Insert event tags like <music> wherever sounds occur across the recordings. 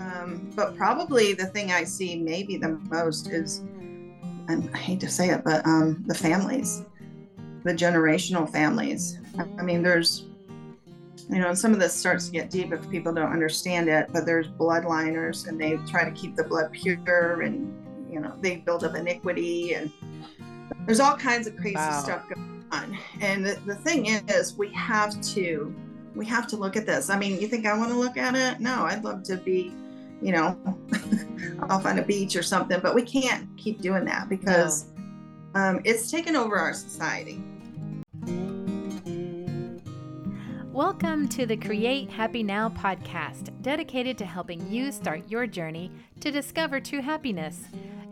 Um, but probably the thing I see maybe the most is, I hate to say it, but um, the families, the generational families. I mean, there's, you know, and some of this starts to get deep if people don't understand it, but there's bloodliners and they try to keep the blood pure and, you know, they build up iniquity and there's all kinds of crazy wow. stuff going on. And the, the thing is, we have to we have to look at this. I mean, you think I want to look at it? No, I'd love to be, you know, <laughs> off on a beach or something, but we can't keep doing that because um, it's taken over our society. Welcome to the Create Happy Now podcast, dedicated to helping you start your journey to discover true happiness.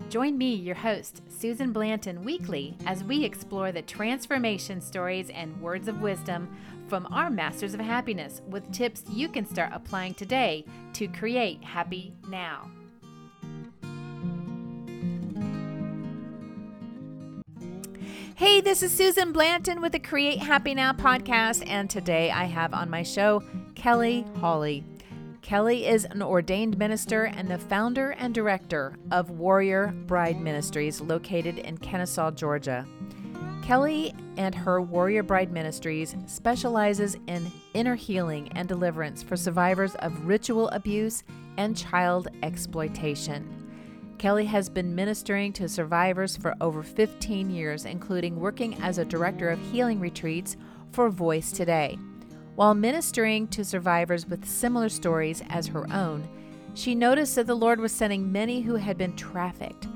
Join me, your host, Susan Blanton, weekly as we explore the transformation stories and words of wisdom from our Masters of Happiness with tips you can start applying today to create happy now. Hey, this is Susan Blanton with the Create Happy Now podcast, and today I have on my show Kelly Hawley. Kelly is an ordained minister and the founder and director of Warrior Bride Ministries located in Kennesaw, Georgia. Kelly and her Warrior Bride Ministries specializes in inner healing and deliverance for survivors of ritual abuse and child exploitation. Kelly has been ministering to survivors for over 15 years, including working as a director of healing retreats for Voice Today. While ministering to survivors with similar stories as her own, she noticed that the Lord was sending many who had been trafficked.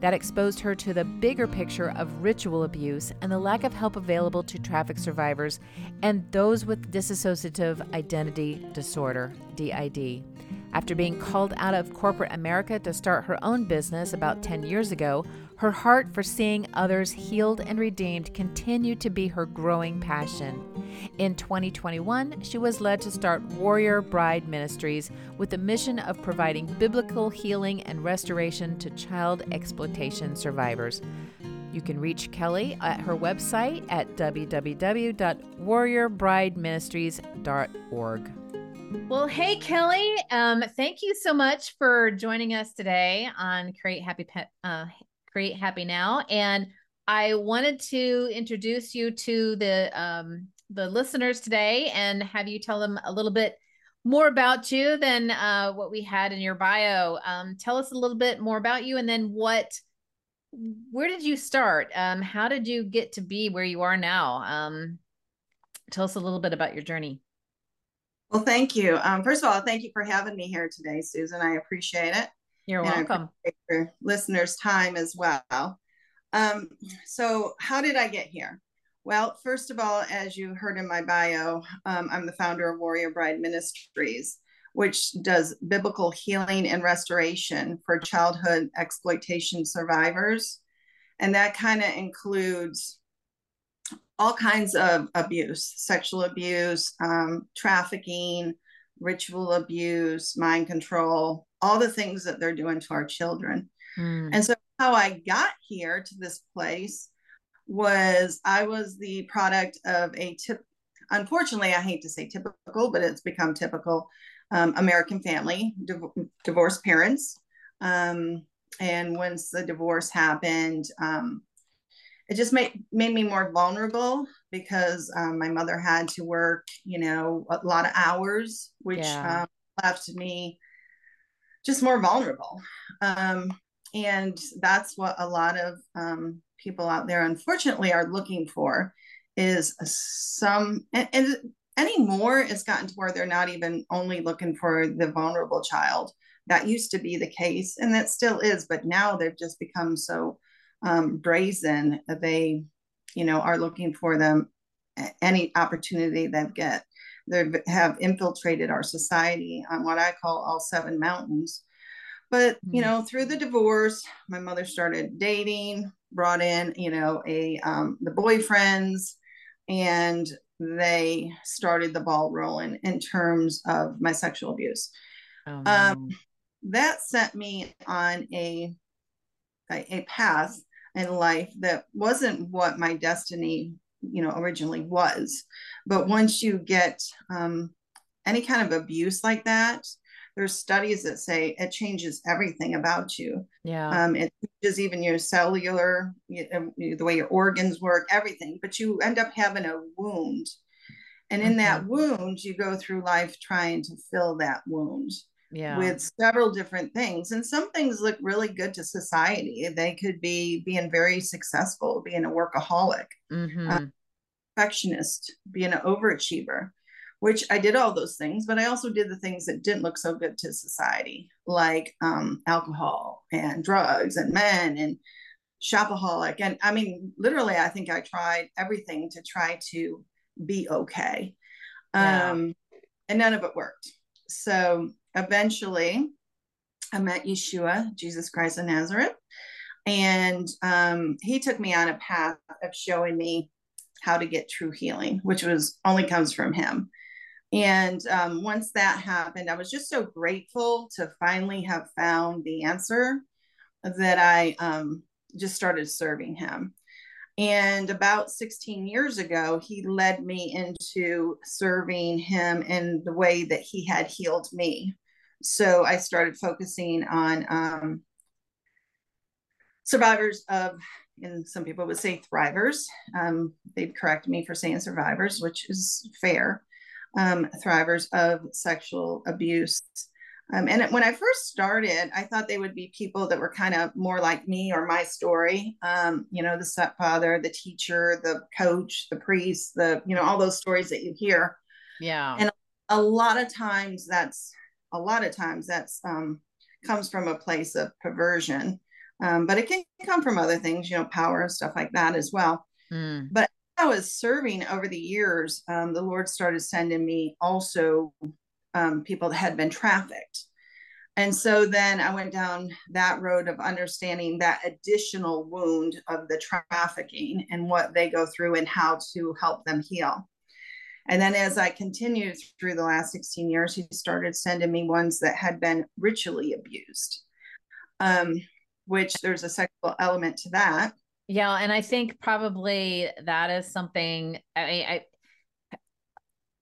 That exposed her to the bigger picture of ritual abuse and the lack of help available to trafficked survivors and those with dissociative identity disorder, DID. After being called out of corporate America to start her own business about 10 years ago, her heart for seeing others healed and redeemed continued to be her growing passion. In 2021, she was led to start Warrior Bride Ministries with the mission of providing biblical healing and restoration to child exploitation survivors. You can reach Kelly at her website at www.warriorbrideministries.org. Well, hey, Kelly. Um, thank you so much for joining us today on Create Happy Pet, uh, Create Happy Now. And I wanted to introduce you to the um, the listeners today and have you tell them a little bit more about you than uh, what we had in your bio. Um, tell us a little bit more about you, and then what, where did you start? Um, how did you get to be where you are now? Um, tell us a little bit about your journey. Well, thank you. Um, first of all, thank you for having me here today, Susan. I appreciate it. You're welcome. for listeners' time as well. Um, so, how did I get here? Well, first of all, as you heard in my bio, um, I'm the founder of Warrior Bride Ministries, which does biblical healing and restoration for childhood exploitation survivors. And that kind of includes all kinds of abuse sexual abuse, um, trafficking, ritual abuse, mind control, all the things that they're doing to our children. Mm. And so, how I got here to this place was I was the product of a tip. Unfortunately, I hate to say typical, but it's become typical um, American family, div- divorced parents. Um, and once the divorce happened, um, it just made made me more vulnerable because um, my mother had to work, you know, a lot of hours, which yeah. um, left me just more vulnerable. Um, and that's what a lot of um, people out there, unfortunately, are looking for is some and, and anymore it's gotten to where they're not even only looking for the vulnerable child that used to be the case and that still is but now they've just become so um, brazen they you know are looking for them any opportunity they get they have infiltrated our society on what i call all seven mountains but you mm-hmm. know through the divorce my mother started dating brought in you know a um, the boyfriends and they started the ball rolling in terms of my sexual abuse oh, no. um, that sent me on a a path in life that wasn't what my destiny you know originally was but once you get um, any kind of abuse like that there's studies that say it changes everything about you. Yeah. Um, it changes even your cellular, you, the way your organs work, everything. But you end up having a wound. And in mm-hmm. that wound, you go through life trying to fill that wound yeah. with several different things. And some things look really good to society. They could be being very successful, being a workaholic, mm-hmm. uh, perfectionist, being an overachiever, which I did all those things, but I also did the things that didn't look so good to society, like um, alcohol and drugs and men and shopaholic. And I mean, literally, I think I tried everything to try to be okay. Yeah. Um, and none of it worked. So eventually I met Yeshua, Jesus Christ of Nazareth, and um, he took me on a path of showing me how to get true healing, which was only comes from him. And um, once that happened, I was just so grateful to finally have found the answer that I um, just started serving him. And about 16 years ago, he led me into serving him in the way that he had healed me. So I started focusing on um, survivors of, and some people would say thrivers. Um, they'd correct me for saying survivors, which is fair. Um, thrivers of sexual abuse. Um, and when I first started, I thought they would be people that were kind of more like me or my story. Um, you know, the stepfather, the teacher, the coach, the priest, the, you know, all those stories that you hear. Yeah. And a lot of times that's a lot of times that's um, comes from a place of perversion, um, but it can come from other things, you know, power and stuff like that as well. Mm. But I was serving over the years, um, the Lord started sending me also um, people that had been trafficked. And so then I went down that road of understanding that additional wound of the trafficking and what they go through and how to help them heal. And then as I continued through the last 16 years, he started sending me ones that had been ritually abused, um, which there's a sexual element to that. Yeah. And I think probably that is something I I,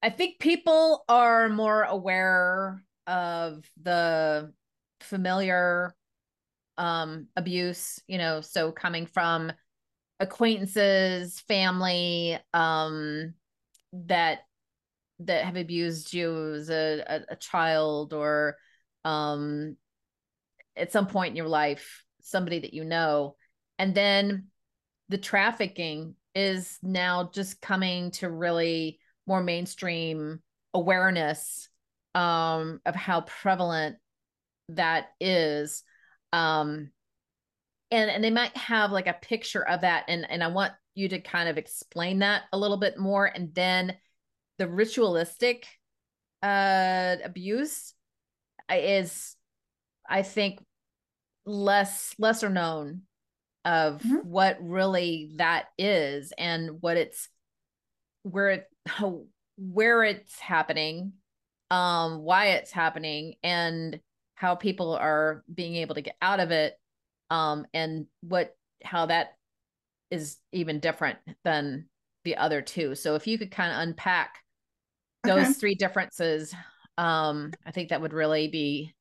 I think people are more aware of the familiar um abuse, you know, so coming from acquaintances, family, um that that have abused you as a, a, a child or um at some point in your life somebody that you know. And then the trafficking is now just coming to really more mainstream awareness um of how prevalent that is um and and they might have like a picture of that and and I want you to kind of explain that a little bit more and then the ritualistic uh abuse is i think less lesser known of mm-hmm. what really that is and what it's where it <laughs> where it's happening um why it's happening and how people are being able to get out of it um and what how that is even different than the other two. So if you could kind of unpack those okay. three differences, um, I think that would really be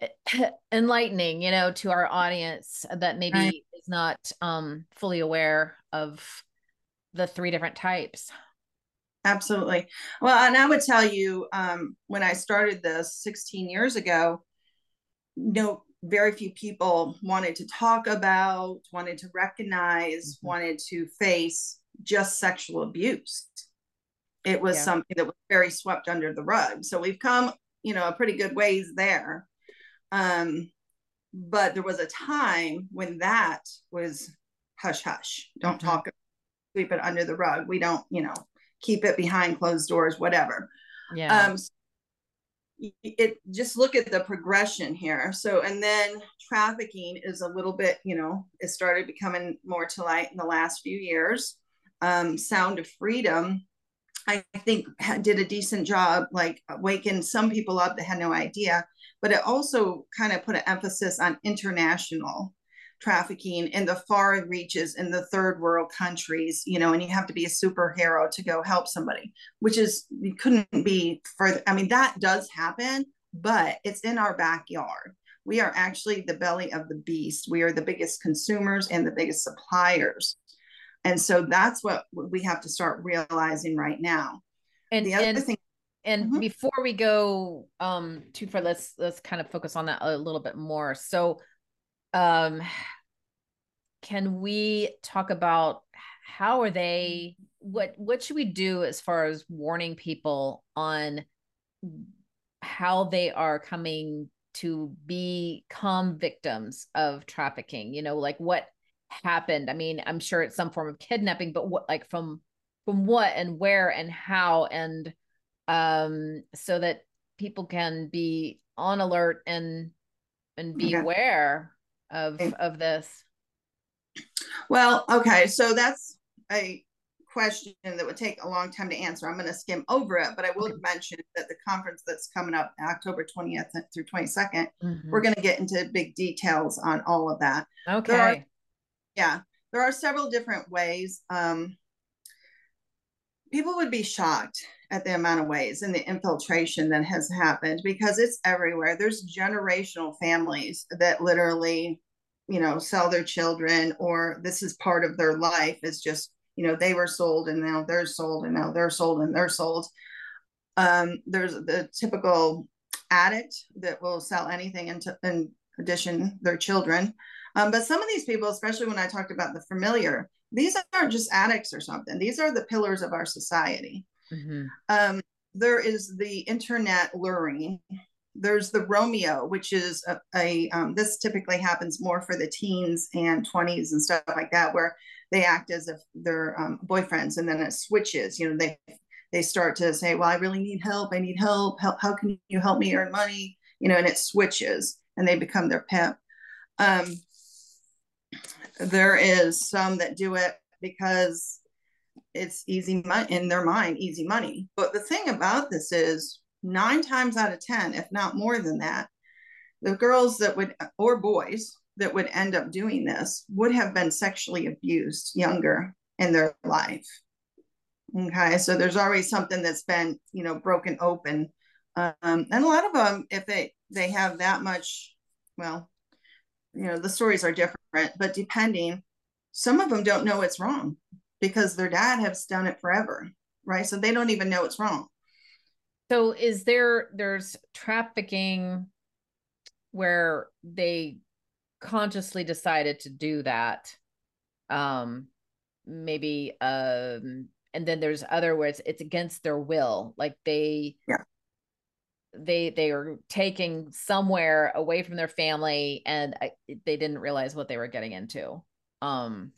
<laughs> enlightening, you know, to our audience that maybe right. is not um, fully aware of the three different types. Absolutely. Well, and I would tell you, um, when I started this 16 years ago, no, very few people wanted to talk about, wanted to recognize, mm-hmm. wanted to face just sexual abuse. It was yeah. something that was very swept under the rug. So we've come, you know, a pretty good ways there. Um, but there was a time when that was hush hush. Don't mm-hmm. talk, sweep it under the rug. We don't, you know, keep it behind closed doors, whatever. Yeah. Um, it just look at the progression here so and then trafficking is a little bit you know it started becoming more to light in the last few years um, sound of freedom i think did a decent job like waking some people up that had no idea but it also kind of put an emphasis on international trafficking in the far reaches in the third world countries, you know, and you have to be a superhero to go help somebody, which is you couldn't be further. I mean, that does happen, but it's in our backyard. We are actually the belly of the beast. We are the biggest consumers and the biggest suppliers. And so that's what we have to start realizing right now. And the other and, thing and mm-hmm. before we go um too far, let's let's kind of focus on that a little bit more. So um can we talk about how are they what what should we do as far as warning people on how they are coming to become victims of trafficking? You know like what happened? I mean i'm sure it's some form of kidnapping but what like from from what and where and how? And um so that people can be on alert and and be aware of of this well okay so that's a question that would take a long time to answer. I'm going to skim over it, but I will okay. mention that the conference that's coming up October 20th through 22nd, mm-hmm. we're going to get into big details on all of that. Okay. Are, yeah, there are several different ways. Um, people would be shocked at the amount of ways and the infiltration that has happened because it's everywhere. There's generational families that literally, you know, sell their children or this is part of their life. It's just you know they were sold and now they're sold and now they're sold and they're sold um, there's the typical addict that will sell anything into in addition their children um, but some of these people especially when i talked about the familiar these aren't just addicts or something these are the pillars of our society mm-hmm. um, there is the internet luring there's the romeo which is a, a um, this typically happens more for the teens and 20s and stuff like that where they act as if they're um, boyfriends and then it switches you know they they start to say well i really need help i need help how, how can you help me earn money? You know and it switches and they become their pimp um, there is some that do it because it's easy money in their mind easy money. But the thing about this is nine times out of ten if not more than that the girls that would or boys that would end up doing this would have been sexually abused younger in their life. Okay, so there's already something that's been, you know, broken open. Um, and a lot of them, if they they have that much, well, you know, the stories are different, but depending, some of them don't know it's wrong because their dad has done it forever, right? So they don't even know it's wrong. So is there there's trafficking where they consciously decided to do that um maybe um and then there's other where it's, it's against their will like they yeah. they they are taking somewhere away from their family and I, they didn't realize what they were getting into um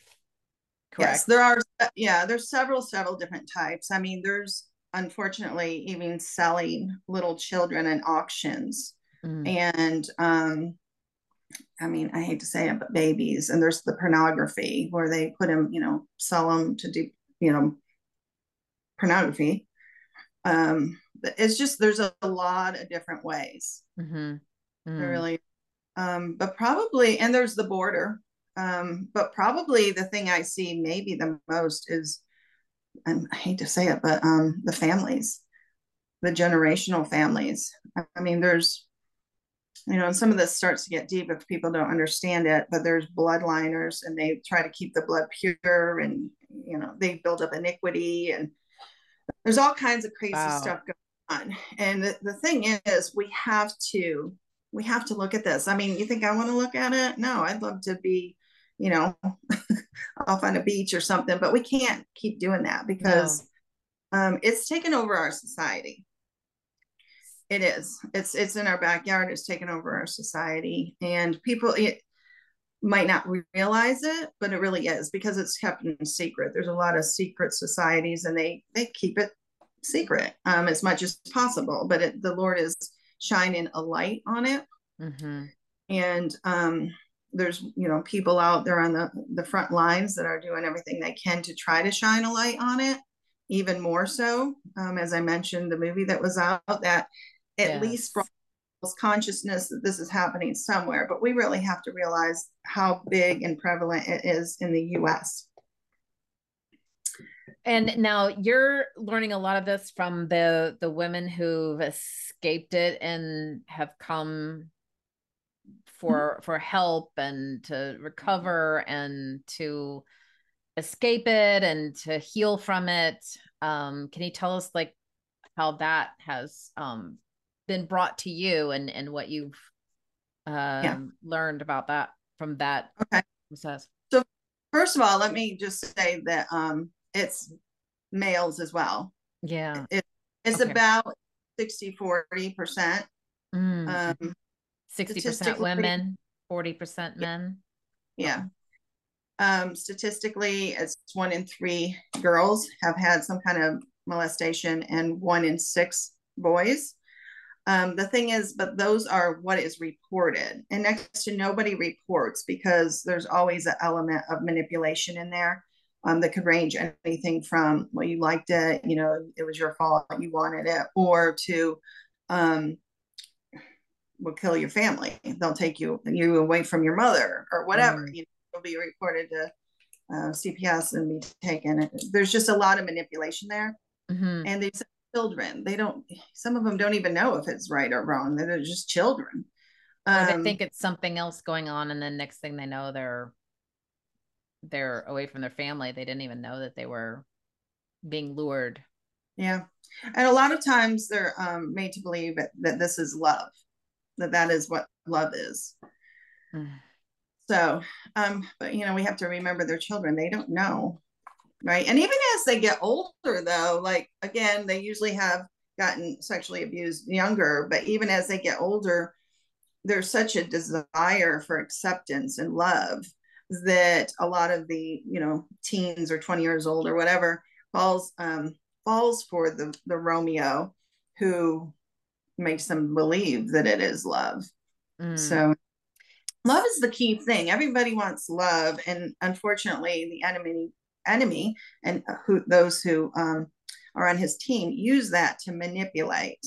correct? yes there are yeah there's several several different types. I mean there's unfortunately even selling little children in auctions mm. and um I mean, I hate to say it, but babies. And there's the pornography where they put them, you know, sell them to do, you know, pornography. Um, it's just there's a, a lot of different ways. Mm-hmm. Mm. Really, um, but probably, and there's the border. Um, but probably the thing I see maybe the most is, I hate to say it, but um, the families, the generational families. I mean, there's you know, and some of this starts to get deep if people don't understand it, but there's bloodliners and they try to keep the blood pure and, you know, they build up iniquity and there's all kinds of crazy wow. stuff going on. And the, the thing is, we have to, we have to look at this. I mean, you think I want to look at it? No, I'd love to be, you know, <laughs> off on a beach or something, but we can't keep doing that because no. um, it's taken over our society it is. It's it's in our backyard. It's taken over our society, and people it might not realize it, but it really is because it's kept in secret. There's a lot of secret societies, and they they keep it secret um, as much as possible. But it, the Lord is shining a light on it, mm-hmm. and um, there's you know people out there on the the front lines that are doing everything they can to try to shine a light on it even more so um, as i mentioned the movie that was out that at yes. least brought consciousness that this is happening somewhere, but we really have to realize how big and prevalent it is in the US. And now you're learning a lot of this from the the women who've escaped it and have come for for help and to recover and to escape it and to heal from it. Um, can you tell us like how that has um, been brought to you and and what you've um, yeah. learned about that from that okay. process? So first of all, let me just say that um, it's males as well. Yeah. It, it's okay. about 60, 40 percent. Mm. Um, 60% women, 40% men. Yeah. Um, statistically, it's one in three girls have had some kind of molestation and one in six boys. Um, the thing is, but those are what is reported, and next to nobody reports because there's always an element of manipulation in there um, that could range anything from well, you liked it, you know, it was your fault, you wanted it, or to um, will kill your family. They'll take you you away from your mother or whatever. Mm. You know, will be reported to uh, CPS and be taken. There's just a lot of manipulation there, mm-hmm. and these children they don't. Some of them don't even know if it's right or wrong. They're just children. Um, they think it's something else going on, and then next thing they know, they're they're away from their family. They didn't even know that they were being lured. Yeah, and a lot of times they're um, made to believe that, that this is love, that that is what love is. Mm. So, um, but you know, we have to remember their children. They don't know, right? And even as they get older, though, like again, they usually have gotten sexually abused younger, but even as they get older, there's such a desire for acceptance and love that a lot of the you know teens or 20 years old or whatever falls um, falls for the the Romeo who makes them believe that it is love. Mm. So love is the key thing. Everybody wants love, and unfortunately, the enemy enemy and who those who um, are on his team use that to manipulate.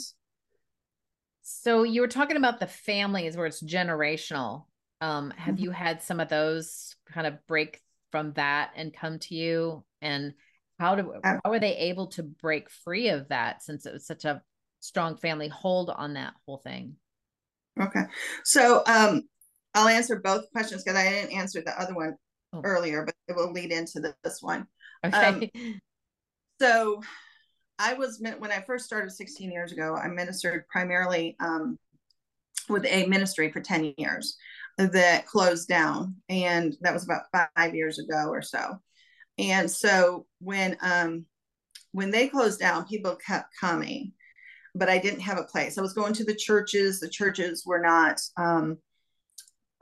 So you were talking about the families where it's generational. Um, have mm-hmm. you had some of those kind of break from that and come to you? And how do how are they able to break free of that since it was such a strong family hold on that whole thing? Okay, so um, I'll answer both questions because I didn't answer the other one oh. earlier, but it will lead into this one. Okay. Um, <laughs> so I was when I first started 16 years ago, I ministered primarily um, with a ministry for 10 years that closed down, and that was about five years ago or so. And so when um, when they closed down, people kept coming, but I didn't have a place. I was going to the churches. The churches were not um,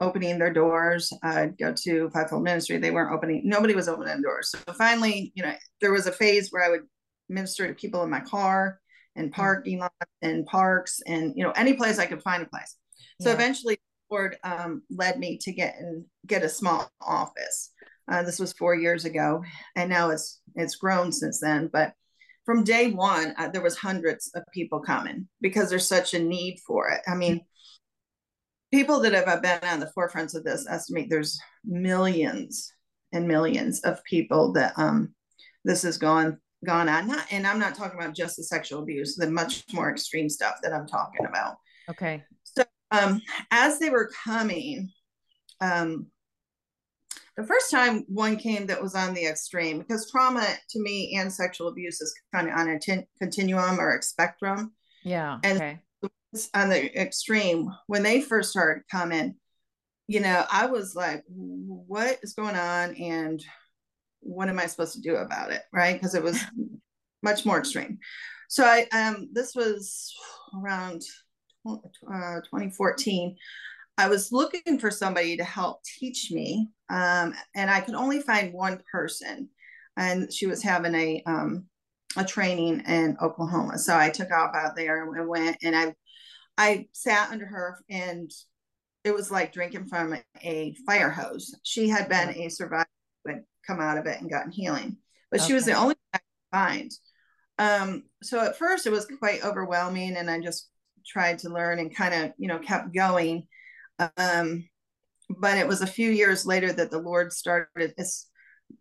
opening their doors. I'd go to Fivefold Ministry. They weren't opening. Nobody was opening doors. So finally, you know, there was a phase where I would minister to people in my car and mm-hmm. parking lots and parks and you know any place I could find a place. So yeah. eventually, Lord um, led me to get and get a small office. Uh, this was four years ago, and now it's it's grown since then. But from day one, uh, there was hundreds of people coming because there's such a need for it. I mean, people that have been on the forefronts of this estimate there's millions and millions of people that um this has gone gone on. Not and i'm not talking about just the sexual abuse the much more extreme stuff that i'm talking about. Okay. So um as they were coming um the first time one came that was on the extreme because trauma to me and sexual abuse is kind of on a t- continuum or a spectrum. Yeah and okay. on the extreme. When they first started coming you know i was like what is going on and what am i supposed to do about it? Right? Because it was <laughs> much more extreme. So i um this was around uh, 2014 i was looking for somebody to help teach me um, and i could only find one person and she was having a um, a training in oklahoma so i took off out there and went and i I sat under her and it was like drinking from a fire hose. She had been a survivor had come out of it and gotten healing, but okay. she was the only one I could find. Um, so at first it was quite overwhelming and I just tried to learn and kind of, you know, kept going. Um, but it was a few years later that the Lord started, it's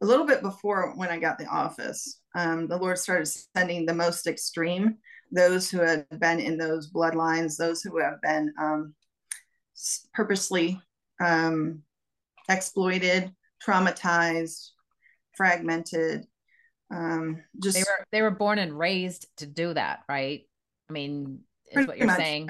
a little bit before when I got the office, um, the Lord started sending the most extreme, those who had been in those bloodlines, those who have been um, purposely um, exploited, traumatized, fragmented. Um, just they were they were born and raised to do that, right? I mean, is what you're much. saying.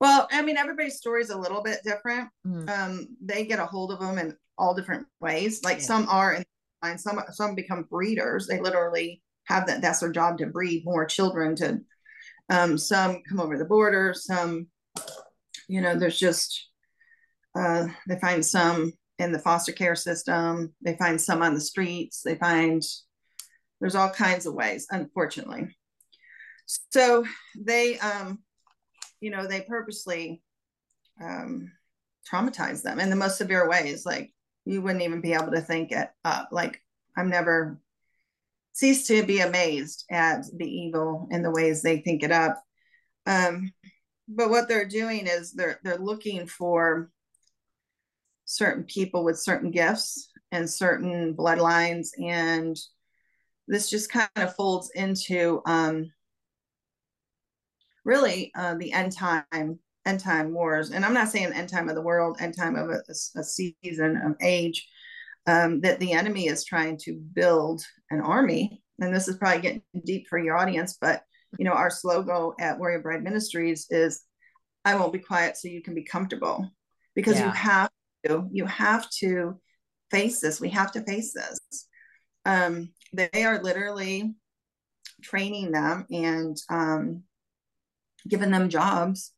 Well, I mean, everybody's story is a little bit different. Mm-hmm. Um, they get a hold of them in all different ways. Like yeah. some are in line, some some become breeders. They literally have that. That's their job to breed more children. To um, some come over the border. Some, you know, there's just uh, they find some in the foster care system. They find some on the streets. They find there's all kinds of ways, unfortunately. So they um, you know, they purposely um, traumatize them in the most severe ways. Like you wouldn't even be able to think it up. Like I'm never cease to be amazed at the evil and the ways they think it up. Um, but what they're doing is they're they're looking for certain people with certain gifts and certain bloodlines and this just kind of folds into um, really uh, the end time end time wars. And i'm not saying end time of the world end time of a, a season of age um, that the enemy is trying to build an army. And this is probably getting deep for your audience but you know our slogan at warrior bride ministries is i won't be quiet so you can be comfortable. Because yeah. you have to you have to face this. We have to face this. Um, they are literally training them and um, given them jobs.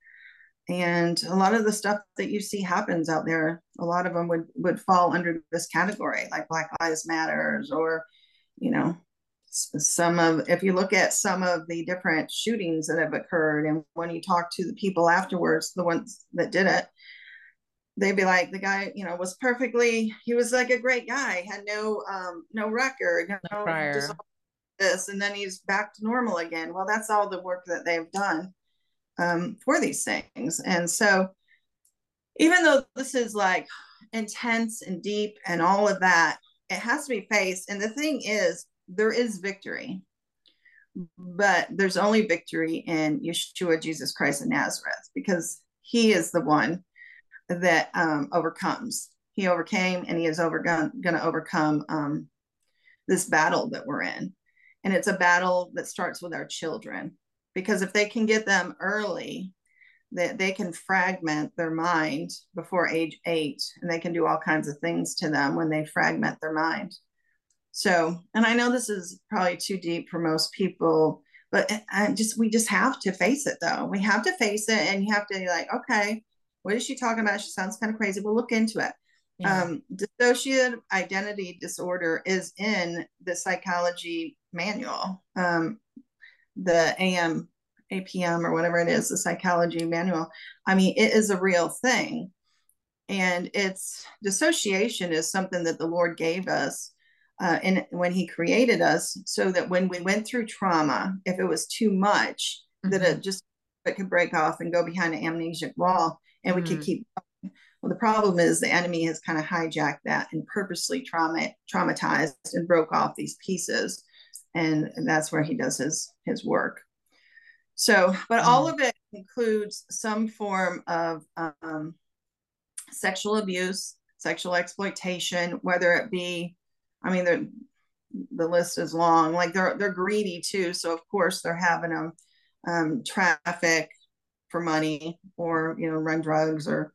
And a lot of the stuff that you see happens out there a lot of them would would fall under this category like black lives matters or you know some of if you look at some of the different shootings that have occurred and when you talk to the people afterwards the ones that did it they'd be like the guy you know was perfectly he was like a great guy had no um no record no prior. this and then he's back to normal again. Well that's all the work that they've done um, for these things. And so, even though this is like intense and deep and all of that, it has to be faced. And the thing is, there is victory, but there's only victory in Yeshua, Jesus Christ of Nazareth, because he is the one that um, overcomes. He overcame and he is over going to overcome um, this battle that we're in. And it's a battle that starts with our children because if they can get them early that they, they can fragment their mind before age eight and they can do all kinds of things to them when they fragment their mind. So and i know this is probably too deep for most people but I just we just have to face it though. We have to face it and you have to be like okay what is she talking about? She sounds kind of crazy. We'll look into it. Yeah. um, dissociative identity disorder is in the psychology manual. Um, the AM, APM, or whatever it is, the psychology manual. I mean, it is a real thing. And it's dissociation is something that the Lord gave us uh, and when He created us, so that when we went through trauma, if it was too much, mm-hmm. that it mm-hmm. just it could break off and go behind an amnesiac wall, and mm-hmm. we could mm-hmm. keep. Well, the problem is the enemy has kind of hijacked that and purposely trauma traumatized and broke off these pieces and that's where he does his his work so but all mm. of it includes some form of um, sexual abuse sexual exploitation whether it be i mean the list is long like they're they're greedy too so of course they're having them um, traffic for money or you know run drugs or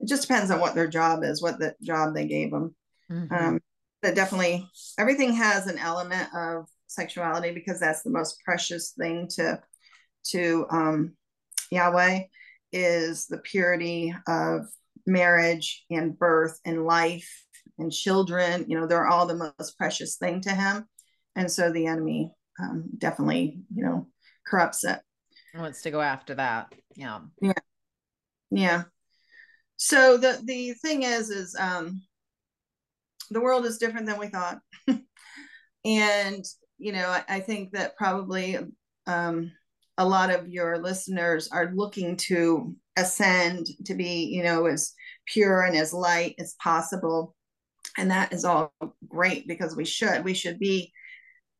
it just depends on what their job is what the job they gave them mm-hmm. um, but definitely everything has an element of sexuality because that's the most precious thing to to um, Yahweh is the purity of marriage and birth and life and children. You know, they're all the most precious thing to him, and so the enemy um, definitely, you know, corrupts it. Wants to go after that. Yeah. Yeah. Yeah. So the the thing is, is um, the world is different than we thought. <laughs> and you know, I, I think that probably um, a lot of your listeners are looking to ascend to be, you know, as pure and as light as possible. and that is all great because we should we should be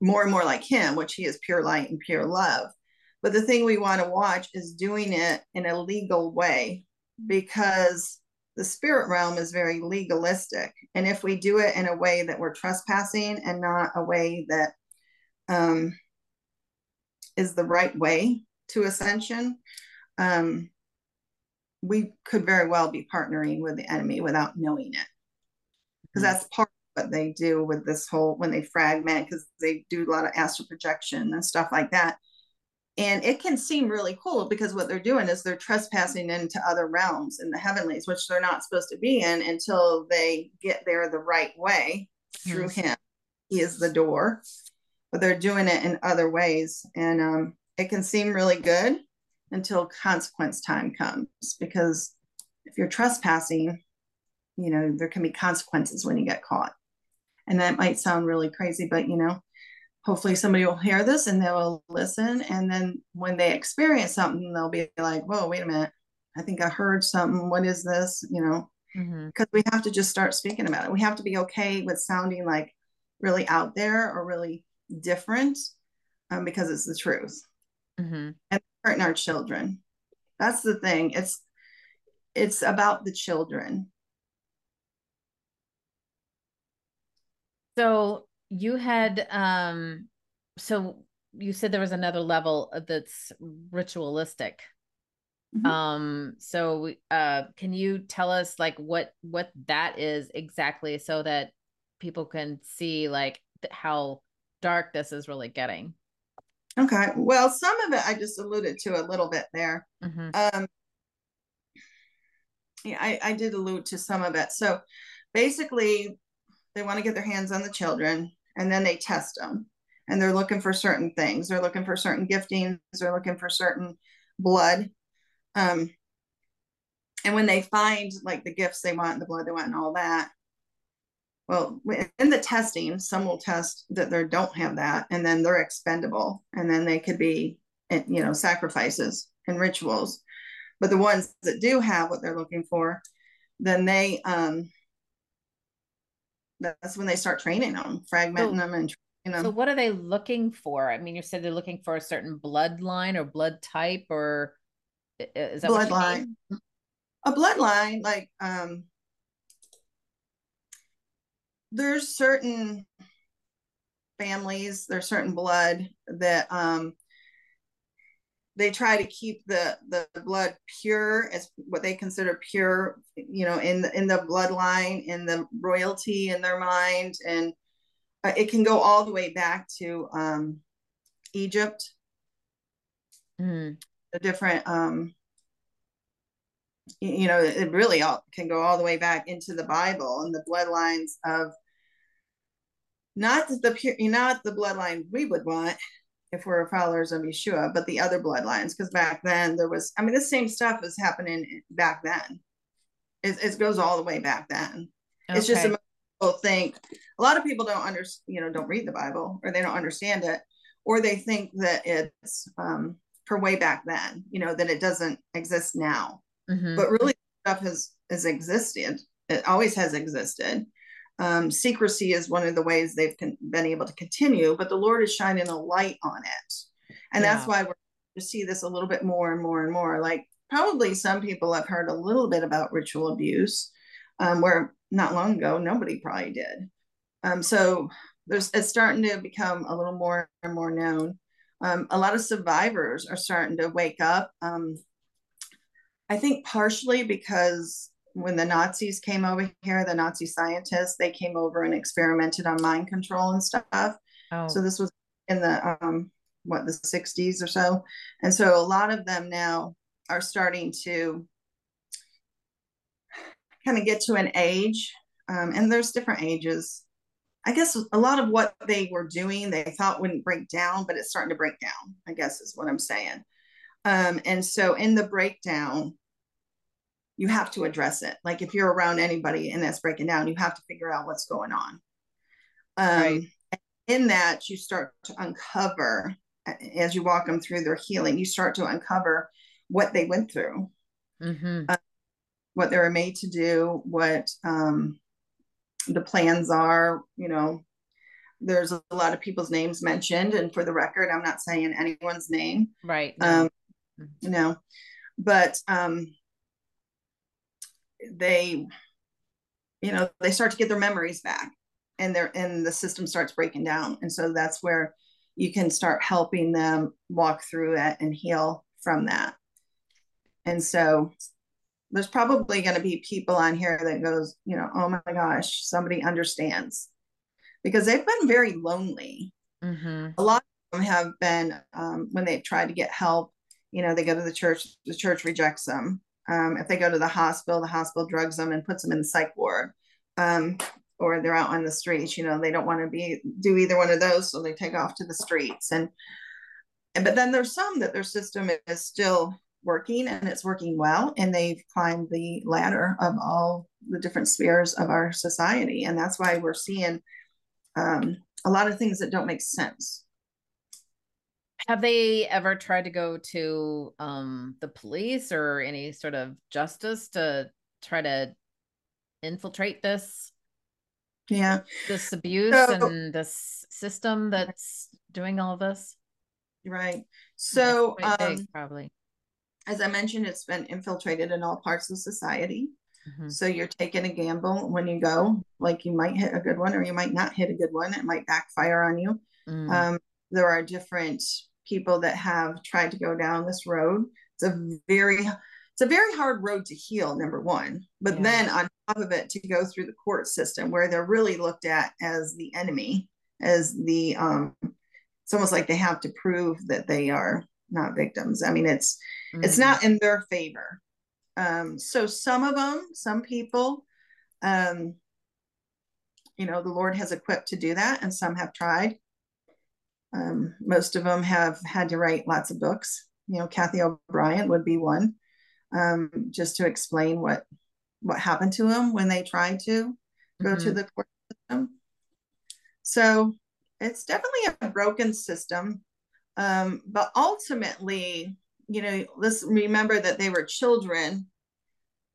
more and more like him which he is pure light and pure love but the thing we want to watch is doing it in a legal way because the spirit realm is very legalistic and if we do it in a way that we're trespassing and not a way that um, is the right way to ascension um, we could very well be partnering with the enemy without knowing it. Because mm-hmm. that's part of what they do with this whole when they fragment because they do a lot of astral projection and stuff like that. And it can seem really cool because what they're doing is they're trespassing into other realms in the heavenlies which they're not supposed to be in until they get there the right way through him. He is the door but they're doing it in other ways. And um, it can seem really good until consequence time comes because if you're trespassing you know there can be consequences when you get caught. And that might sound really crazy but you know hopefully somebody will hear this and they will listen. And then when they experience something they'll be like whoa wait a minute. I think i heard something. What is this? You know? Mm-hmm. because we have to just start speaking about it. We have to be okay with sounding like really out there or really different um, because it's the truth mm-hmm. and hurting our children that's the thing it's it's about the children So you had um so you said there was another level that's ritualistic. Mm-hmm. Um so uh can you tell us like what what that is exactly so that people can see like how dark this is really getting? Okay. Well, some of it I just alluded to a little bit there. Mm-hmm. Um yeah, I, I did allude to some of it. So basically they want to get their hands on the children and then they test them and they're looking for certain things they're looking for certain giftings they're looking for certain blood um, and when they find like the gifts they want the blood they want and all that well in the testing some will test that they don't have that and then they're expendable and then they could be eh, you know sacrifices and rituals but the ones that do have what they're looking for then they um that's when they start training them, fragmenting so, them, and you know. So, what are they looking for? I mean, you said they're looking for a certain bloodline or blood type, or is that bloodline? A bloodline, like um, there's certain families, there's certain blood that um they try to keep the the blood pure as what they consider pure you know in the in the bloodline in the royalty in their mind and uh, it can go all the way back to um egypt mm. the different um you know it really all can go all the way back into the bible and the bloodlines of not the pure not the bloodline we would want if we're followers of Yeshua, but the other bloodlines, because back then there was, I mean, the same stuff was happening back then. It, it goes all the way back then. Okay. It's just people think a lot of people don't understand, you know, don't read the Bible or they don't understand it, or they think that it's um, for way back then, you know, that it doesn't exist now. Mm-hmm. But really, stuff has has existed. It always has existed um, secrecy is one of the ways they've con- been able to continue, but the Lord is shining a light on it. And yeah. that's why we're to see this a little bit more and more and more. Like probably some people have heard a little bit about ritual abuse, um, where not long ago nobody probably did. Um, so there's it's starting to become a little more and more known. Um, a lot of survivors are starting to wake up. Um, I think partially because when the Nazis came over here, the Nazi scientists, they came over and experimented on mind control and stuff. Oh. So this was in the um what the 60s or so. And so a lot of them now are starting to kind of get to an age. Um, and there's different ages. I guess a lot of what they were doing, they thought wouldn't break down, but it's starting to break down, I guess is what I'm saying. Um, and so in the breakdown, you have to address it. Like if you're around anybody and that's breaking down, you have to figure out what's going on. Um, right. In that, you start to uncover as you walk them through their healing. You start to uncover what they went through, mm-hmm. uh, what they were made to do, what um, the plans are, you know, there's a lot of people's names mentioned. And for the record, I'm not saying anyone's name. Right. Um, mm-hmm. no. But um, they, you know, they start to get their memories back and they're and the system starts breaking down. And so that's where you can start helping them walk through it and heal from that. And so there's probably going to be people on here that goes, you know, oh my gosh, somebody understands because they've been very lonely. Mm-hmm. A lot of them have been, um, when they've tried to get help, you know, they go to the church, the church rejects them. Um, if they go to the hospital, the hospital drugs them and puts them in the psych ward. Um, or they're out on the streets, you know, they don't want to be do either one of those, so they take off to the streets. And, and but then there's some that their system is still working and it's working well and they've climbed the ladder of all the different spheres of our society and that's why we're seeing um, a lot of things that don't make sense. Have they ever tried to go to um, the police or any sort of justice to try to infiltrate this? Yeah, this abuse so, and this system that's doing all of this. Right. So, um, big, probably as I mentioned, it's been infiltrated in all parts of society. Mm-hmm. So you're taking a gamble when you go, like you might hit a good one or you might not hit a good one. It might backfire on you. Mm. Um, there are different people that have tried to go down this road. It's a very it's a very hard road to heal, number one. But yeah. then on top of it, to go through the court system where they're really looked at as the enemy, as the um it's almost like they have to prove that they are not victims. I mean, it's mm-hmm. it's not in their favor. Um, so some of them, some people, um, you know, the Lord has equipped to do that, and some have tried. Um, most of them have had to write lots of books. You know, Cathy O'Brien would be one, um, just to explain what what happened to them when they tried to go mm-hmm. to the court system. So it's definitely a broken system, um, but ultimately, you know, let's remember that they were children.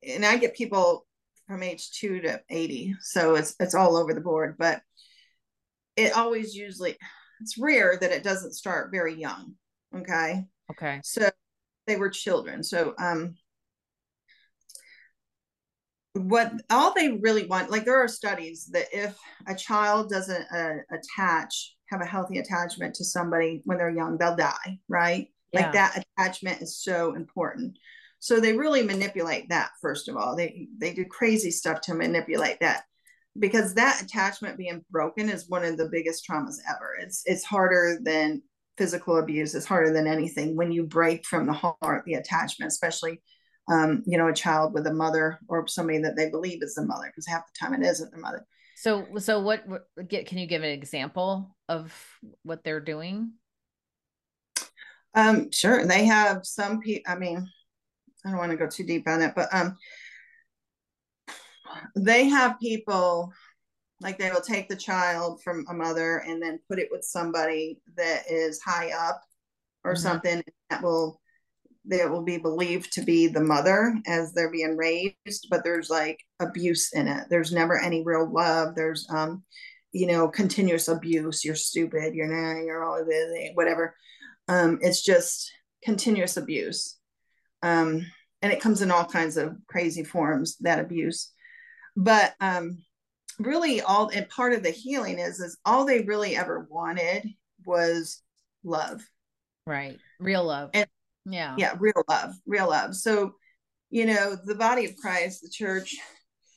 And I get people from age two to 80. So it's it's all over the board, but it always usually it's rare that it doesn't start very young. Okay. Okay. So they were children. So um what all they really want like there are studies that if a child doesn't uh, attach have a healthy attachment to somebody when they're young they'll die right yeah. like that attachment is so important so they really manipulate that first of all they they do crazy stuff to manipulate that because that attachment being broken is one of the biggest traumas ever. It's it's harder than physical abuse. It's harder than anything when you break from the heart the attachment especially um, you know a child with a mother or somebody that they believe is the mother because half the time it isn't the mother. So so what, what get can you give an example of what they're doing? Um, sure. They have some people, I mean, I don't want to go too deep on it, but um, they have people like they will take the child from a mother and then put it with somebody that is high up or mm-hmm. something that will that will be believed to be the mother as they're being raised but there's like abuse in it there's never any real love there's um you know continuous abuse you're stupid you're not you're all it whatever um, it's just continuous abuse. Um, and it comes in all kinds of crazy forms, that abuse. But um, really all and part of the healing is is all they really ever wanted was love. Right. Real love. And yeah. Yeah, real love, real love. So, you know, the body of Christ, the church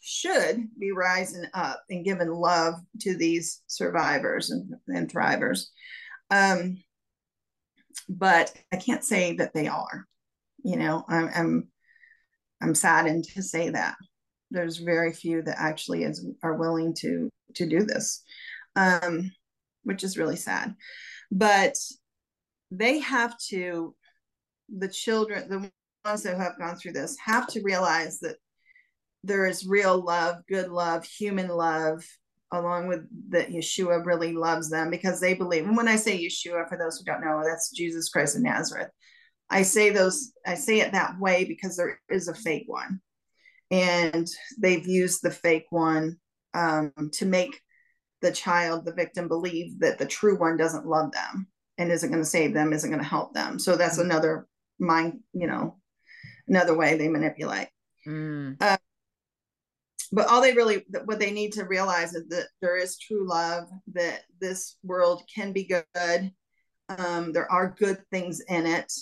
should be rising up and giving love to these survivors and, and thrivers. Um, but I can't say that they are. You know, I'm I'm, I'm saddened to say that there's very few that actually is are willing to to do this, um, which is really sad. But they have to, the children, the ones that have gone through this, have to realize that there is real love, good love, human love, along with that Yeshua really loves them because they believe. And when I say Yeshua, for those who don't know, that's Jesus Christ of Nazareth. I say those, I say it that way because there is a fake one. And they've used the fake one um, to make the child, the victim, believe that the true one doesn't love them and isn't going to save them, isn't going to help them. So that's mm. another mind, you know, another way they manipulate. Mm. Uh, but all they really, what they need to realize is that there is true love, that this world can be good. Um, there are good things in it,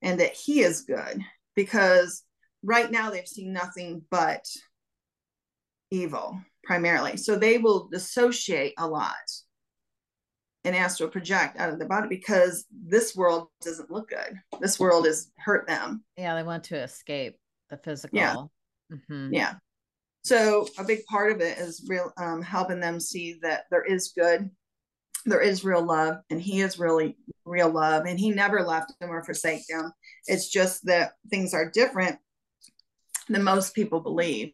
and that He is good because right now they've seen nothing but evil primarily. So they will dissociate a lot and astral project out of the body because this world doesn't look good. This world has hurt them. Yeah, they want to escape the physical. Yeah. Mm-hmm. Yeah. So a big part of it is real um, helping them see that there is good, there is real love, and he is really real love, and he never left them or forsake them. It's just that things are different than most people believe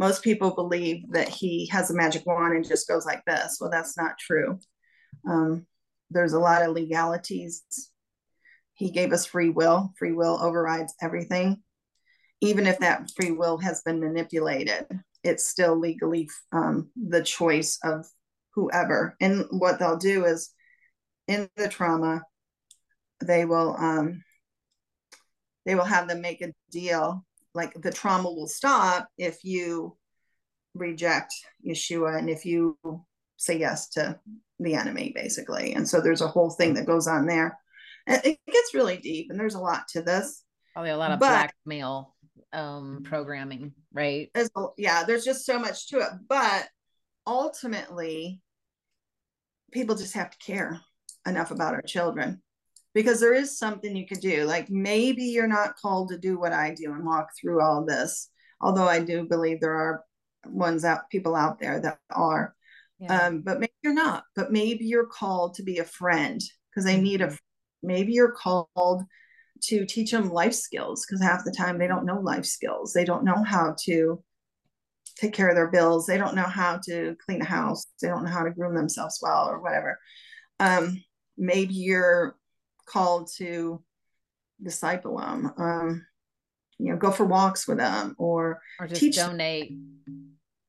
most people believe that he has a magic wand and just goes like this. Well, that's not true. Um, there's a lot of legalities. He gave us free will. Free will overrides everything. Even if that free will has been manipulated, it's still legally um, the choice of whoever. And what they'll do is in the trauma, they will um, they will have them make a deal like the trauma will stop if you reject Yeshua and if you say yes to the enemy, basically. And so there's a whole thing that goes on there. And it gets really deep, and there's a lot to this. Probably a lot of but, blackmail um, programming, right? There's, yeah, there's just so much to it. But ultimately, people just have to care enough about our children because there is something you could do. Like maybe you're not called to do what I do and walk through all this, although I do believe there are ones out people out there that are. Yeah. Um, but maybe you're not. But maybe you're called to be a friend because they need a. Mm-hmm. Maybe you're called to teach them life skills because half the time they don't know life skills. They don't know how to take care of their bills. They don't know how to clean a house. They don't know how to groom themselves well or whatever. Um, maybe you're called to disciple them um, you know go for walks with them or or just teach donate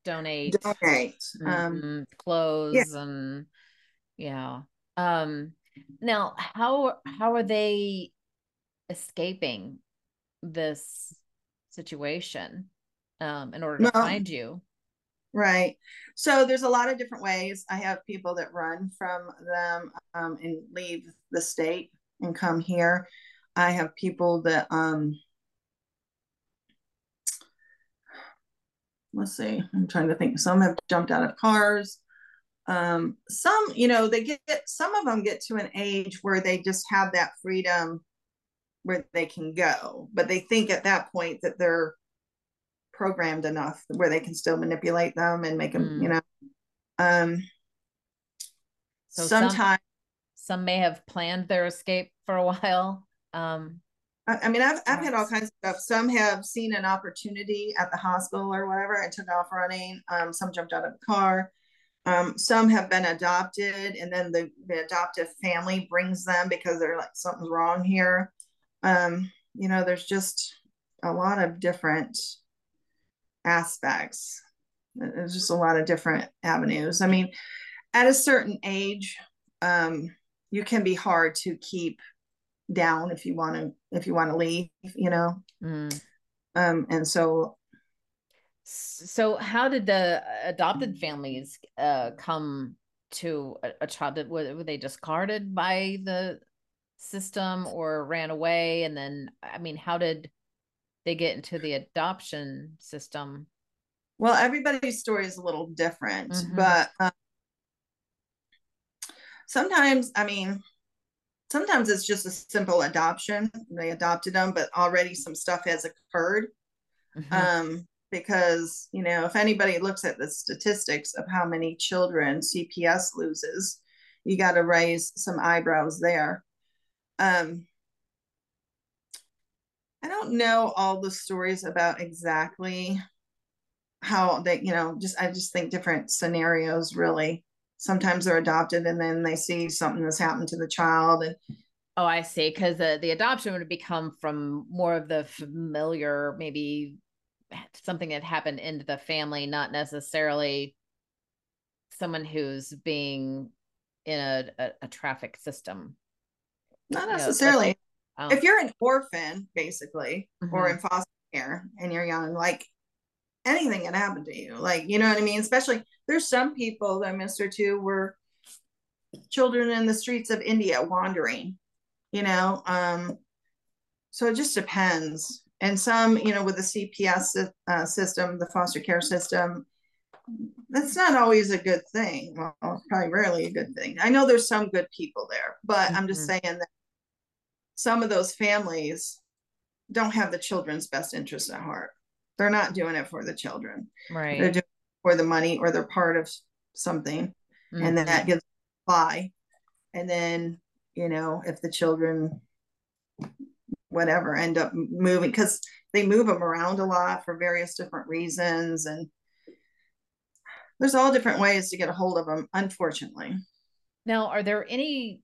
donate donate um, mm-hmm. clothes yeah. and yeah um now how how are they escaping this situation um in order to well, find you right so there's a lot of different ways i have people that run from them um, and leave the state and come here. I have people that um let's see, I'm trying to think. Some have jumped out of cars. Um, some, you know, they get some of them get to an age where they just have that freedom where they can go, but they think at that point that they're programmed enough where they can still manipulate them and make them, mm. you know. Um so sometimes some may have planned their escape for a <laughs> while. Um, I, I mean, I've, I've had all kinds of stuff. Some have seen an opportunity at the hospital or whatever and took off running. Um, some jumped out of the car. Um, some have been adopted and then the, the adoptive family brings them because they're like, something's wrong here. Um, you know, there's just a lot of different aspects. There's just a lot of different avenues. I mean, at a certain age, um, you can be hard to keep down if you want to if you want to leave you know mm. um and so so how did the adopted families uh come to a, a child that were, were they discarded by the system or ran away and then i mean how did they get into the adoption system well everybody's story is a little different mm-hmm. but um, sometimes, I mean, sometimes it's just a simple adoption. They adopted them, but already some stuff has occurred. Mm-hmm. Um, because, you know, if anybody looks at the statistics of how many children CPS loses, you got to raise some eyebrows there. Um, I don't know all the stories about exactly how they, you know, just I just think different scenarios really sometimes they're adopted and then they see something that's happened to the child and oh i see because the, the adoption would become from more of the familiar maybe something that happened into the family not necessarily someone who's being in a, a, a traffic system. Not necessarily you know, um, if you're an orphan basically mm-hmm. or in foster care and you're young like anything can happen to you. Like you know what i mean? Especially there's some people that mr two were children in the streets of india wandering you know? Um so it just depends. And some you know with the cps uh, system the foster care system that's not always a good thing. Well probably rarely a good thing. I know there's some good people there but mm-hmm. i'm just mm-hmm. saying that some of those families don't have the children's best interest at heart they're not doing it for the children. Right. They're doing it for the money or they're part of something mm-hmm. and then that gives buy and then you know if the children whatever end up moving because they move them around a lot for various different reasons and there's all different ways to get a hold of them unfortunately. Now are there any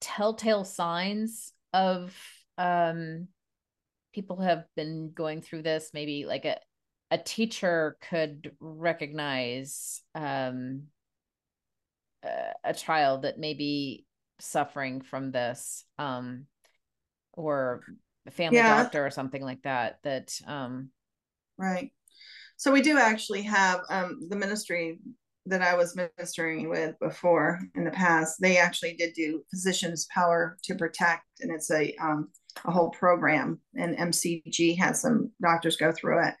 telltale signs of um people have been going through this maybe like a a teacher could recognize um a, a child that may be suffering from this um or a family yeah. doctor or something like that that um right so we do actually have um the ministry that I was ministering with before in the past, they actually did do physicians power to protect, and it's a um, a whole program. And MCG has some doctors go through it.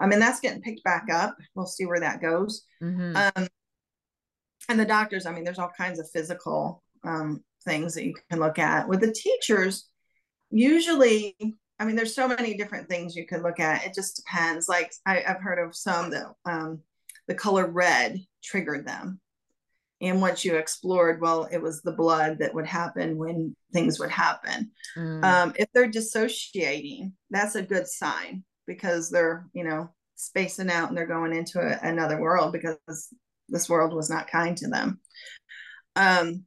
I mean, that's getting picked back up. We'll see where that goes. Mm-hmm. Um, and the doctors, I mean, there's all kinds of physical um, things that you can look at. With the teachers, usually, I mean, there's so many different things you can look at. It just depends. Like I, have heard of some that um, the color red triggered them. And once you explored, well, it was the blood that would happen when things would happen. Mm. Um, if they're dissociating, that's a good sign because they're, you know, spacing out and they're going into a, another world because this world was not kind to them. Um,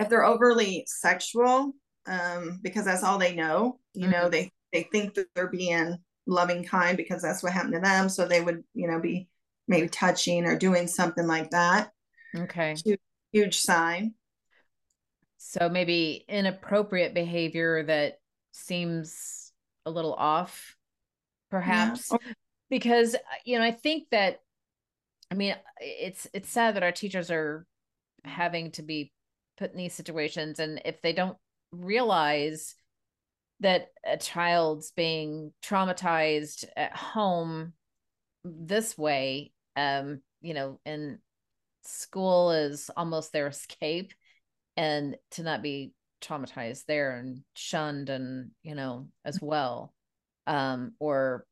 if they're overly sexual, um, because that's all they know, you mm-hmm. know, they they think that they're being loving kind because that's what happened to them. So they would, you know, be maybe touching or doing something like that. Okay. Huge, huge sign. So maybe inappropriate behavior that seems a little off, perhaps. Yeah. Because uh, you know, I think that I mean, it's it's sad that our teachers are having to be put in these situations, and if they don't realize that a child's being traumatized at home this way, um, you know, and school is almost their <laughs> escape, and to not be traumatized there and shunned, and you know, as well, um, or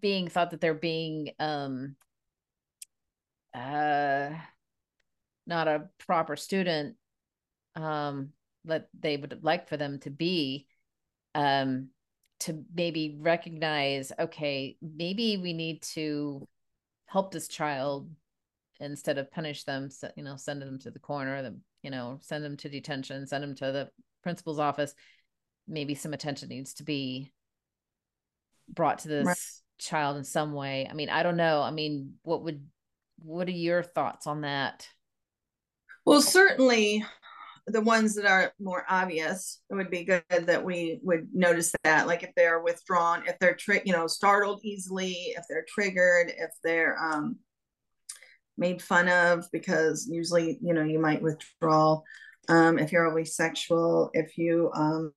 being thought that they're being um uh not a proper student um that they would like for them to be um to maybe recognize okay maybe we need to help this child instead of punish them you know send them to the corner them you know send them to detention send them to the principal's office maybe some attention needs to be brought to this right. child in some way i mean i don't know i mean what would what are your thoughts on that? Well, certainly the ones that are more obvious, it would be good that we would notice that, like if they're withdrawn, if they're tri- you know startled easily, if they're triggered, if they're um, made fun of, because usually you know you might withdraw. Um, if you're always sexual, if you um,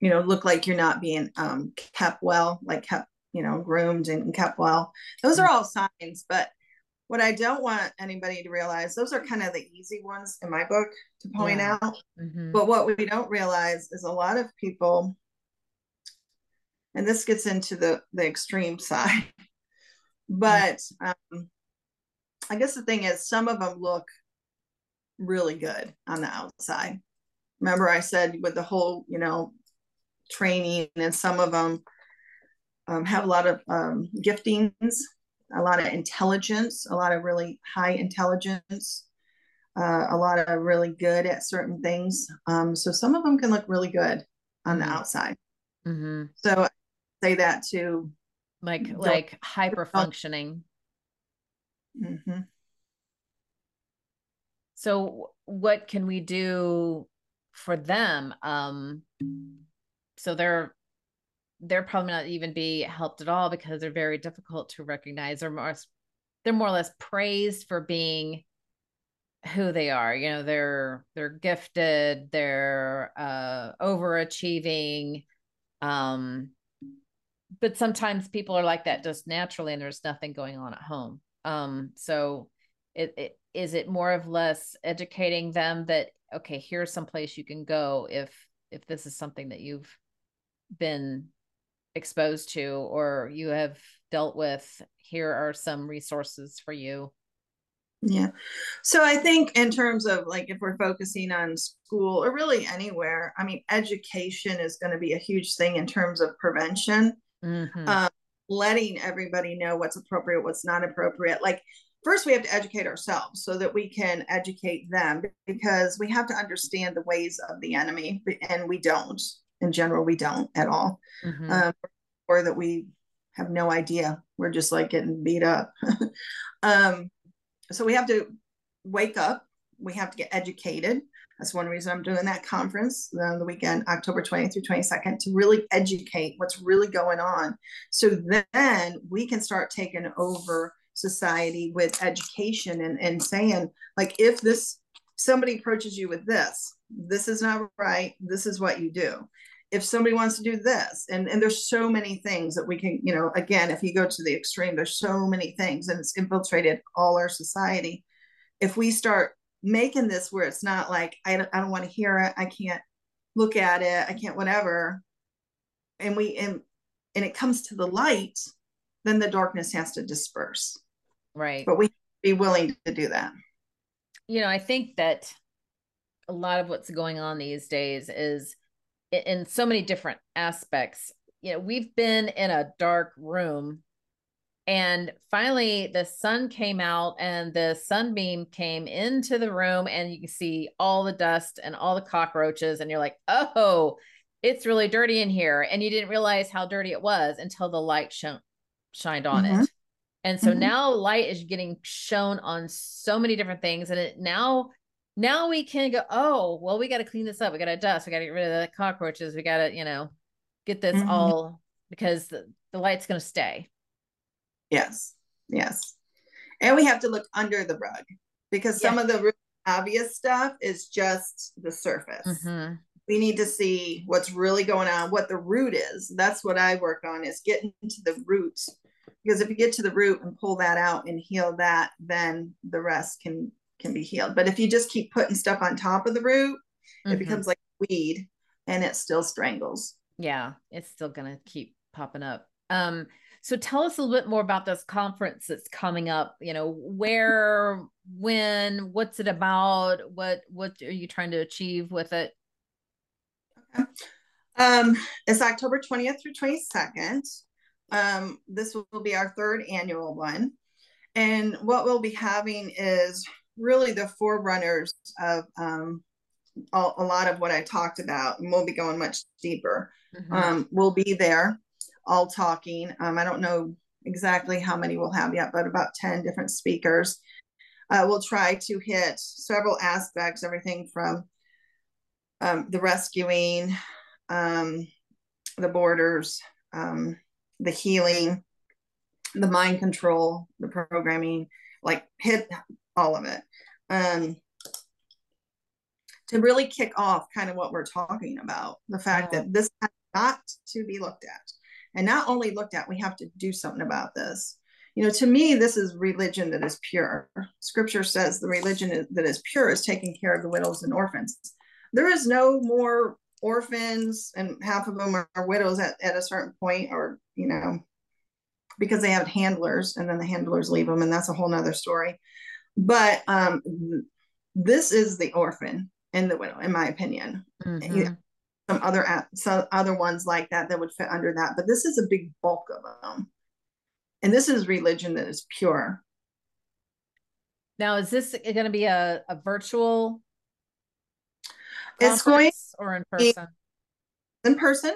you know look like you're not being um, kept well, like kept you know, groomed and kept well. Those are mm-hmm. all signs, but what I don't want anybody to realize, those are kind of the easy ones in my book to point yeah. out. Mm-hmm. But what we don't realize is a lot of people, and this gets into the the extreme <laughs> side, but um, I guess the thing is, some of them look really good on the outside. Remember, I said with the whole, you know, training, and some of them um, have a lot of um, giftings, a lot of intelligence, a lot of really high intelligence, uh, a lot of really good at certain things. Um, so some of them can look really good on the mm-hmm. outside. Mm-hmm. So I say that to like like hyper functioning. Mm-hmm. So, what can we do for them? Um, so they're they're probably not even be helped at all because they're very difficult to recognize. They're more they're more or less praised for being who they are. You know, they're they're gifted, they're uh overachieving. Um, but sometimes people are like that just naturally, and there's nothing going on at home. Um, so it, it is it more of less educating them that okay, here's some place you can go if if this is something that you've been exposed to or you have dealt with here are some resources for you. Yeah. So i think in terms of like if we're focusing on school or really anywhere i mean education is going to be a huge thing in terms of prevention. Mm-hmm. uh, letting everybody know what's appropriate what's not appropriate. Like first we have to educate ourselves so that we can educate them because we have to understand the ways of the enemy and we don't in general we don't at all. Mm-hmm. um, or that we have no idea. We're just like getting beat up. <laughs> Um, so we have to wake up. We have to get educated. That's one reason i'm doing that conference on the weekend october 20th through 22nd to really educate what's really going on. So then we can start taking over society with education and, and saying like if this somebody approaches you with this this is not right this is what you do if somebody wants to do this and, and there's so many things that we can you know again if you go to the extreme there's so many things and it's infiltrated all our society. If we start making this where it's not like i don't, I don't want to hear it i can't look at it i can't whatever and we and and it comes to the light then the darkness has to disperse. Right. But we be willing to do that. You know i think that a lot of what's going on these days is in so many different aspects. You know, we've been in a dark room and finally the sun came out and the sunbeam came into the room and you can see all the dust and all the cockroaches and you're like, "Oh, it's really dirty in here." And you didn't realize how dirty it was until the light shone shined on mm-hmm. it. And so mm-hmm. now light is getting shown on so many different things and it now now we can go oh well we got to clean this up. We got to dust. We got to get rid of the cockroaches. We got to you know get this mm-hmm. all because the, the light's going to stay. Yes. Yes. And we have to look under the rug because some of the really obvious stuff is just the surface. Mm-hmm. we need to see what's really going on what the root is. That's what i work on is getting to the root because if you get to the root and pull that out and heal that then the rest can can be healed. But if you just keep putting stuff on top of the root, mm-hmm. it becomes like weed and it still strangles. Yeah, it's still going to keep popping up. Um, so tell us a little bit more about this conference that's coming up. You know, where, when, what's it about? What what are you trying to achieve with it? Okay. Um, it's October 20th through 22nd. Um, this will be our third annual one. And what we'll be having is really the forerunners of um, a, a, lot of what I talked about, and we'll be going much deeper. Mm-hmm. Um, we'll be there all talking. Um, I don't know exactly how many we'll have yet, but about 10 different speakers. Uh, we'll try to hit several aspects, everything from um, the rescuing, um, the borders, um, the healing, the mind control, the programming, like hit all of it. Um, to really kick off kind of what we're talking about the fact that this has got to be looked at. And not only looked at, we have to do something about this. You know, to me, this is religion that is pure. Scripture says the religion that is pure is taking care of the widows and orphans. There is no more orphans, and half of them are, are widows at, at a certain point, or, you know, because they have handlers and then the handlers leave them, and that's a whole nother story. But um, this is the orphan and the widow, in my opinion. Mm-hmm. You some other some other ones like that that would fit under that, but this is a big bulk of them. And this is religion that is pure. Now, is this going to be a, a virtual? It's going or in person. In person.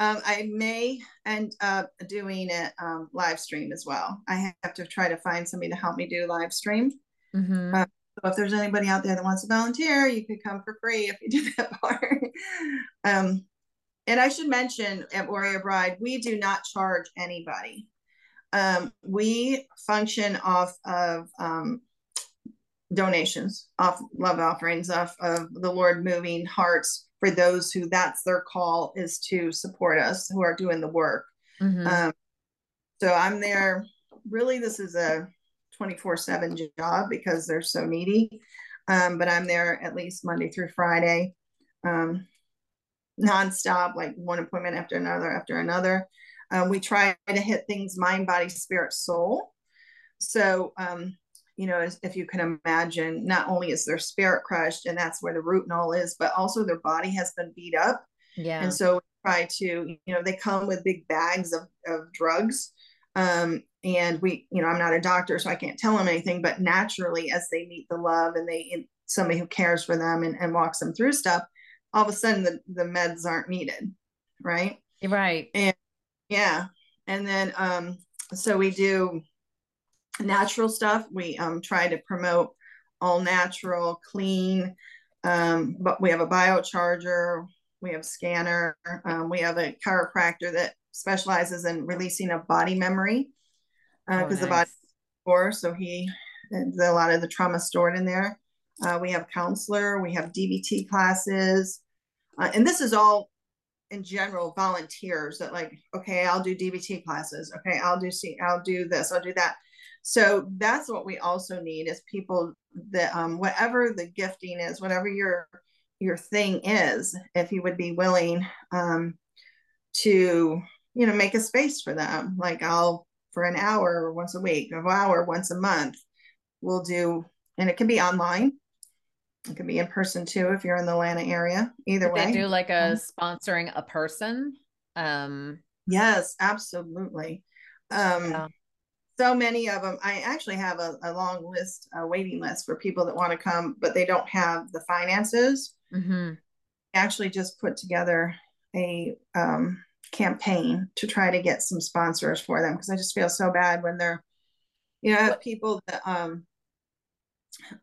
Um, I may end up doing it um, live stream as well. I have to try to find somebody to help me do live stream. Mm-hmm. Uh, so if there's anybody out there that wants to volunteer, you could come for free if you do that <laughs> part. um, and I should mention at Warrior Bride, we do not charge anybody. Um, we function off of um, donations, off love offerings, off of the Lord moving hearts for those who that's their call is to support us who are doing the work. Mm-hmm. Um, so I'm there. Really, this is a 24 7 job because they're so needy. Um, but I'm there at least Monday through Friday, um, nonstop, like one appointment after another after another. Um, we try to hit things mind, body, spirit, soul. So, um, you know, if you can imagine, not only is their spirit crushed, and that's where the root and all is, but also their body has been beat up. Yeah. And so try to, you know, they come with big bags of, of drugs. Um, and we, you know, I'm not a doctor, so I can't tell them anything, but naturally, as they meet the love and they, somebody who cares for them and, and walks them through stuff, all of a sudden the, the meds aren't needed. Right. Right. And yeah. And then, um, so we do natural stuff. We um, try to promote all natural, clean. Um, but we have a biocharger, we have scanner, um, we have a chiropractor that specializes in releasing of body memory because uh, oh, nice. the body core. So he a lot of the trauma stored in there. Uh, we have counselor, we have DBT classes, uh, and this is all in general volunteers that like okay i'll do dbt classes okay i'll do see i'll do this i'll do that so that's what we also need is people that um, whatever the gifting is, whatever your your thing is, if you would be willing um, to, you know, make a space for them. Like I'll for an hour once a week, an hour once a month, we'll do, and it can be online. It can be in person too if you're in the Atlanta area. Either way, they do like a um, sponsoring a person. Um, yes, absolutely. Um, yeah so many of them i actually have a, a long list a waiting list for people that want to come but they don't have the finances. Mm-hmm. actually just put together a um, campaign to try to get some sponsors for them because i just feel so bad when they're you know I have people that um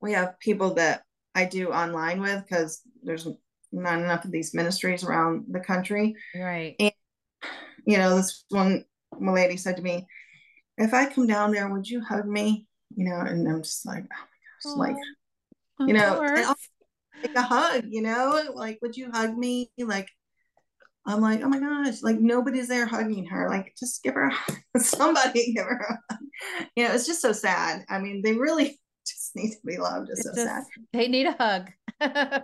we have people that i do online with because there's not enough of these ministries around the country. Right. And you know this one my lady said to me if I come down there, would you hug me? You know, and I'm just like, oh my gosh, like, you know, like a hug, you know, like, would you hug me? Like, I'm like, oh my gosh, like nobody's there hugging her. Like, just give her <laughs> somebody give her a hug. You know, it's just so sad. I mean, they really <laughs> just need to be loved. It's, it's so just, sad. They need a hug. <laughs> they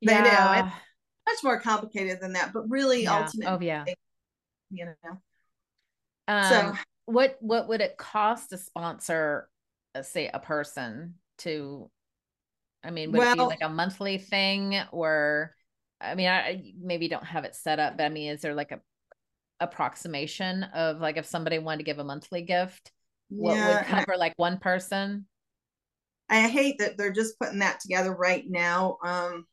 yeah. do. It's much more complicated than that, but really yeah. ultimately, oh yeah, you know. Um, so what what would it cost to sponsor uh, say a person to i mean would well, it be like a monthly thing or i mean i maybe don't have it set up but i mean is there like a approximation of like if somebody wanted to give a monthly gift what yeah, would cover I, like one person? I hate that they're just putting that together right now um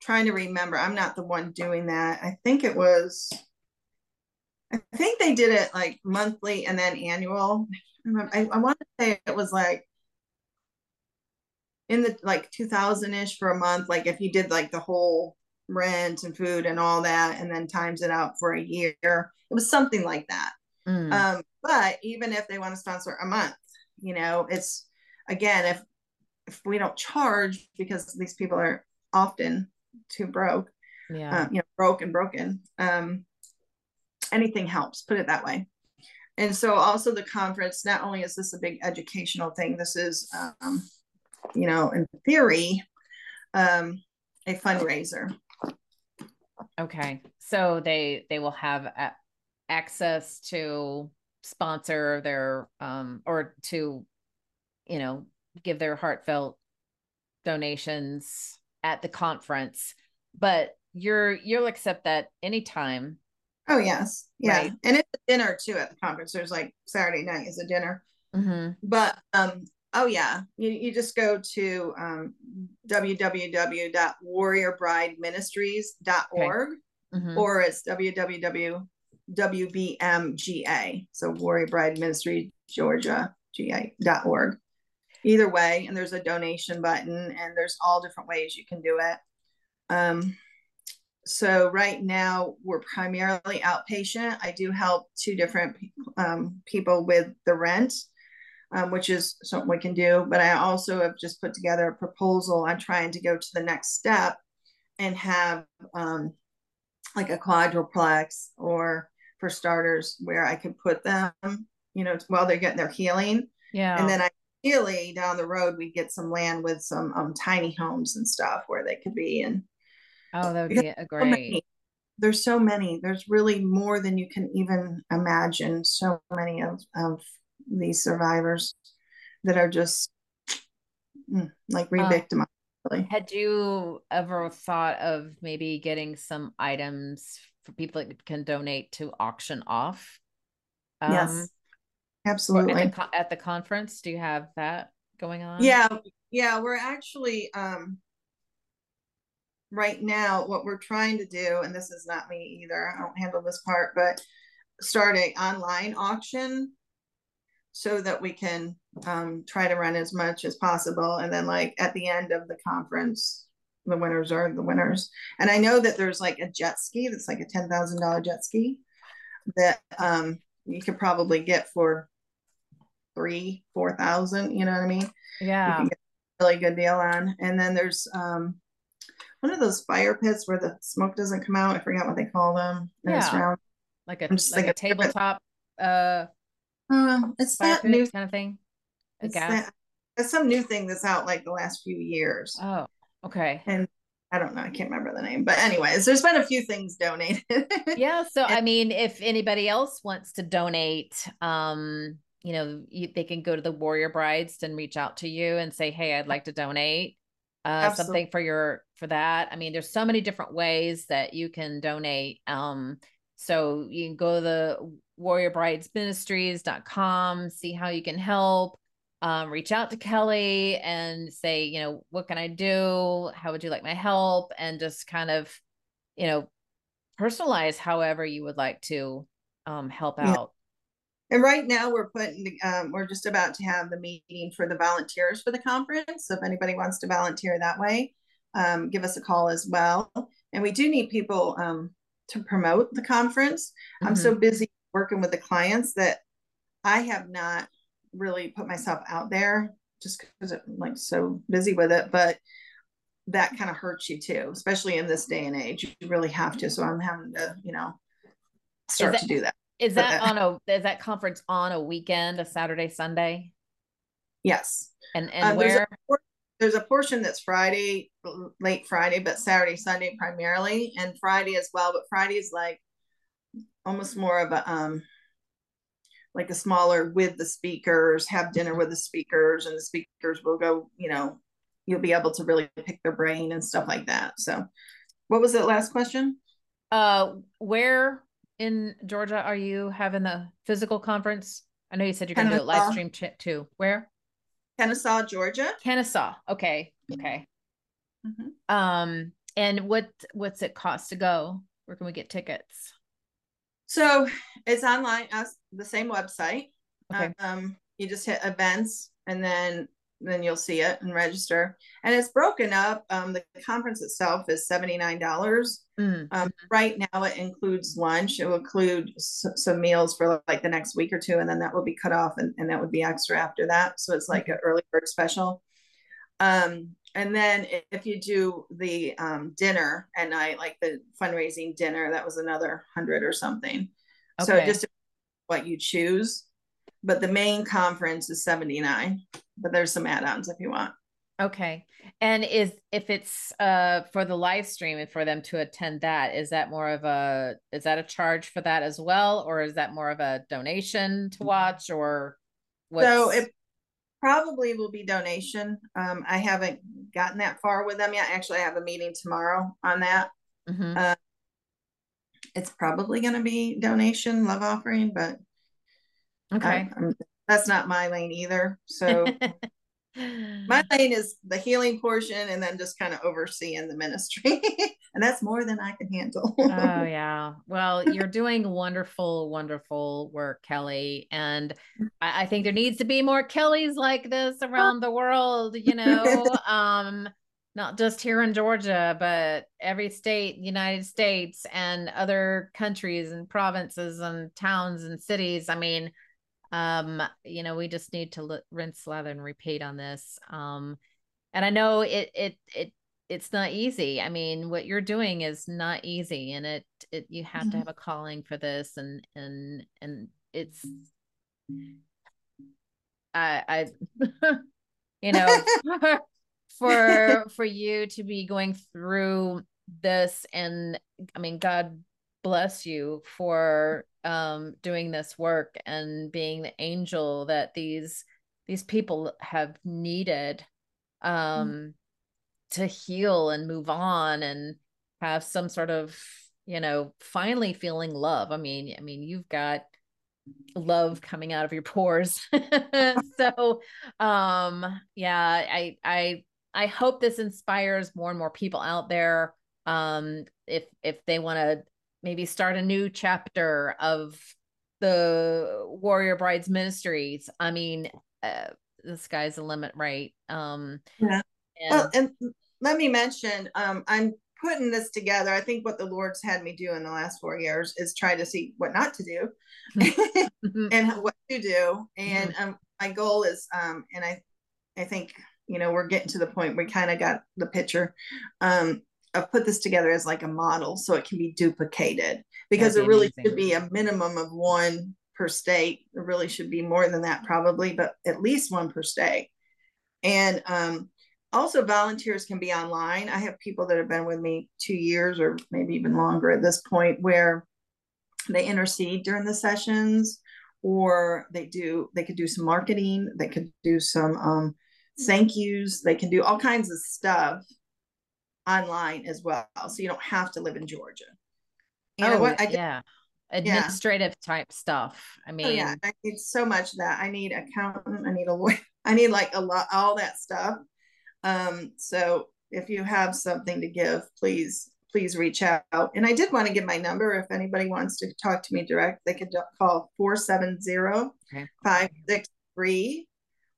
trying to remember. I'm not the one doing that. I think it was I think they did it like monthly and then annual. I, I want to say it was like in the like 2000 ish for a month. Like if you did like the whole rent and food and all that, and then times it out for a year, it was something like that. Mm. Um, but even if they want to sponsor a month, you know, it's again, if if we don't charge because these people are often too broke, yeah, um, you know, broke and broken. Um, anything helps, put it that way. And so also the conference, not only is this a big educational thing, this is, um, you know, in theory, um, a fundraiser. Okay. So they, they will have a- access to sponsor their, um, or to, you know, give their heartfelt donations at the conference, but you're, you'll accept that anytime Oh yes, yeah, right. and it's a dinner too at the conference. There's like Saturday night is a dinner, mm-hmm. but um, oh yeah, you, you just go to um, www.warriorbrideministries.org. Okay. mm-hmm. or it's www.wbmga. So Warrior Bride Ministry, Georgia, ga.org. Either way, and there's a donation button, and there's all different ways you can do it. Um, so right now we're primarily outpatient. I do help two different um, people with the rent, um, which is something we can do. But I also have just put together a proposal. I'm trying to go to the next step and have um, like a quadruplex or for starters where I could put them, you know, while they're getting their healing. Yeah. And then I ideally down the road we get some land with some um, tiny homes and stuff where they could be and Oh, that would be a great. So there's so many. There's really more than you can even imagine. So many of, of these survivors that are just mm, like re-victimized. Um, had you ever thought of maybe getting some items for people that can donate to auction off? Um, yes, absolutely. At the, at the conference, do you have that going on? Yeah, yeah. We're actually um, right now what we're trying to do and this is not me either i don't handle this part but start a online auction so that we can um, try to run as much as possible. And then like at the end of the conference the winners are the winners. And i know that there's like a jet ski that's like a $10000 jet ski that um, you could probably get for three four thousand you know what i mean? Yeah. really good deal on. And then there's um one of those fire pits where the smoke doesn't come out. I forgot what they call them. Yeah. Like a like a tabletop uh uh it's that new kind of thing. A it's gas. That, it's some new thing that's out like the last few years. Oh, okay. And I don't know, I can't remember the name. But anyways, there's been a few things donated. <laughs> yeah. So I mean, if anybody else wants to donate, um, you know, you, they can go to the Warrior Brides and reach out to you and say, Hey, I'd like to donate uh, something for your for that. I mean, there's so many different ways that you can donate. Um, so you can go to the warriorbridesministries.com, see how you can help. Um, reach out to Kelly and say, you know, what can I do? How would you like my help? And just kind of, you know, personalize however you would like to um, help yeah. out. And right now we're putting, um, we're just about to have the meeting for the volunteers for the conference. So if anybody wants to volunteer that way, um, give us a call as well. And we do need people um, to promote the conference. Mm-hmm. I'm so mm-hmm. busy working with the clients that I have not really put myself out there just because I'm like so busy with it. But that kind of hurts you too, especially in this day and age. You really have to. So I'm having to, you know, start that, to do that. Is that on a is that conference on a weekend, a Saturday, Sunday? Yes. And and um, where? There's a, there's a portion that's Friday, late Friday, but Saturday, Sunday primarily, and Friday as well. But Friday is like almost more of a um like a smaller with the speakers, have dinner with the speakers, and the speakers will go, you know, you'll be able to really pick their brain and stuff like that. So what was that last question? Uh where in Georgia are you having the physical conference? I know you said you're going to do it live stream too. Where? Kennesaw, Georgia. Kennesaw. Okay. Okay. Mm-hmm. Um, and what what's it cost to go? Where can we get tickets? So it's online, as the same website. Okay. Um, you just hit events, and then then you'll see it and register. And it's broken up. Um, the conference itself is $79. Mm. Um, right now, it includes lunch. It will include s- some meals for like the next week or two, and then that will be cut off, and, and that would be extra after that. So it's like an early bird special. Um, and then if you do the um, dinner at night, like the fundraising dinner, that was another hundred or something. Okay. So just what you choose but the main conference is 79 but there's some add-ons if you want. Okay. And is if it's uh for the live stream and for them to attend that is that more of a is that a charge for that as well? Or is that more of a donation to watch or what's... so it probably will be donation. Um i haven't gotten that far with them yet. Actually i have a meeting tomorrow on that. Mm-hmm. uh, it's probably going to be donation love offering but Okay. I, that's not my lane either. So <laughs> my lane is the healing portion and then just kind of overseeing the ministry. <laughs> and that's more than I can handle. oh, <laughs> yeah. Well, you're doing wonderful, wonderful work, Kelly. And I, I think there needs to be more Kellys like this around the world, you know. um, not just here in Georgia, but every state, United States, and other countries and provinces and towns and cities. I mean, um you know we just need to l- rinse lather and repeat on this um and i know it it it it's not easy i mean what you're doing is not easy and it it you have mm-hmm. to have a calling for this and and and it's i i <laughs> you know <laughs> for for you to be going through this and i mean god bless you for um, doing this work and being the angel that these these people have needed mm. um, mm to heal and move on and have some sort of you know finally feeling love. I mean i mean you've got love coming out of your pores. <laughs> So um yeah i i i hope this inspires more and more people out there. Um if if they want to maybe start a new chapter of the warrior brides ministries. I mean uh, the sky's the limit right? Um yeah. and, well, and let me mention um i'm putting this together. I think what the lord's had me do in the last four years is try to see what not to do <laughs> mm-hmm. <laughs> and what to do. And mm-hmm. um my goal is um and i i think you know we're getting to the point we kind of got the picture. Um I've put this together as like a model so it can be duplicated because That'd it really amazing. should be a minimum of one per state. It really should be more than that probably, but at least one per state. And um, also volunteers can be online. I have people that have been with me two years or maybe even longer at this point where they intercede during the sessions or they do they could do some marketing they could do some um, thank yous they can do all kinds of stuff online as well. So you don't have to live in Georgia. You oh, what? I yeah. Administrative yeah. type stuff. I mean, oh, yeah, I need so much that I need accountant, I need a lawyer, <laughs> I need like a lot, all that stuff. Um, so if you have something to give, please, please reach out. And I did want to give my number. If anybody wants to talk to me direct, they could call 470 563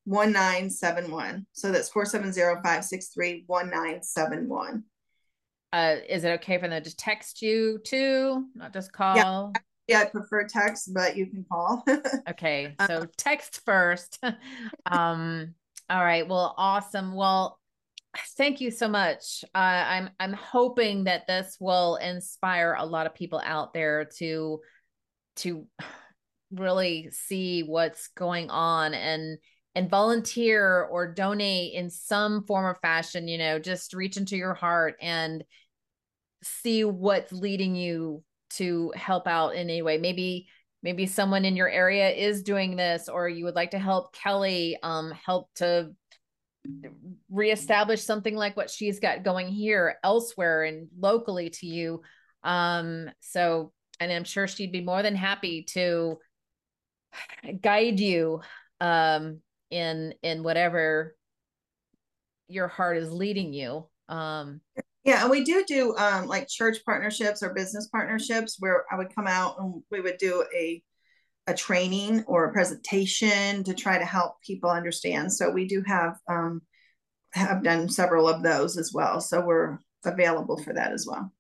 1971. So that's 470-563-1971. Uh, is it okay for them to text you too, not just call? Yeah, yeah I prefer text, but you can call. <laughs> okay, uh, so text first. <laughs> um, all right. Well, awesome. Well, thank you so much. Uh, I'm I'm hoping that this will inspire a lot of people out there to to <sighs> really see what's going on and and volunteer or donate in some form or fashion, you know, just reach into your heart and see what's leading you to help out in any way. Maybe maybe someone in your area is doing this or you would like to help Kelly um help to reestablish something like what she's got going here elsewhere and locally to you. Um so and I'm sure she'd be more than happy to guide you um in in whatever your heart is leading you um. Yeah and we do do um like church partnerships or business partnerships where i would come out and we would do a a training or a presentation to try to help people understand. So we do have um have done several of those as well so we're available for that as well.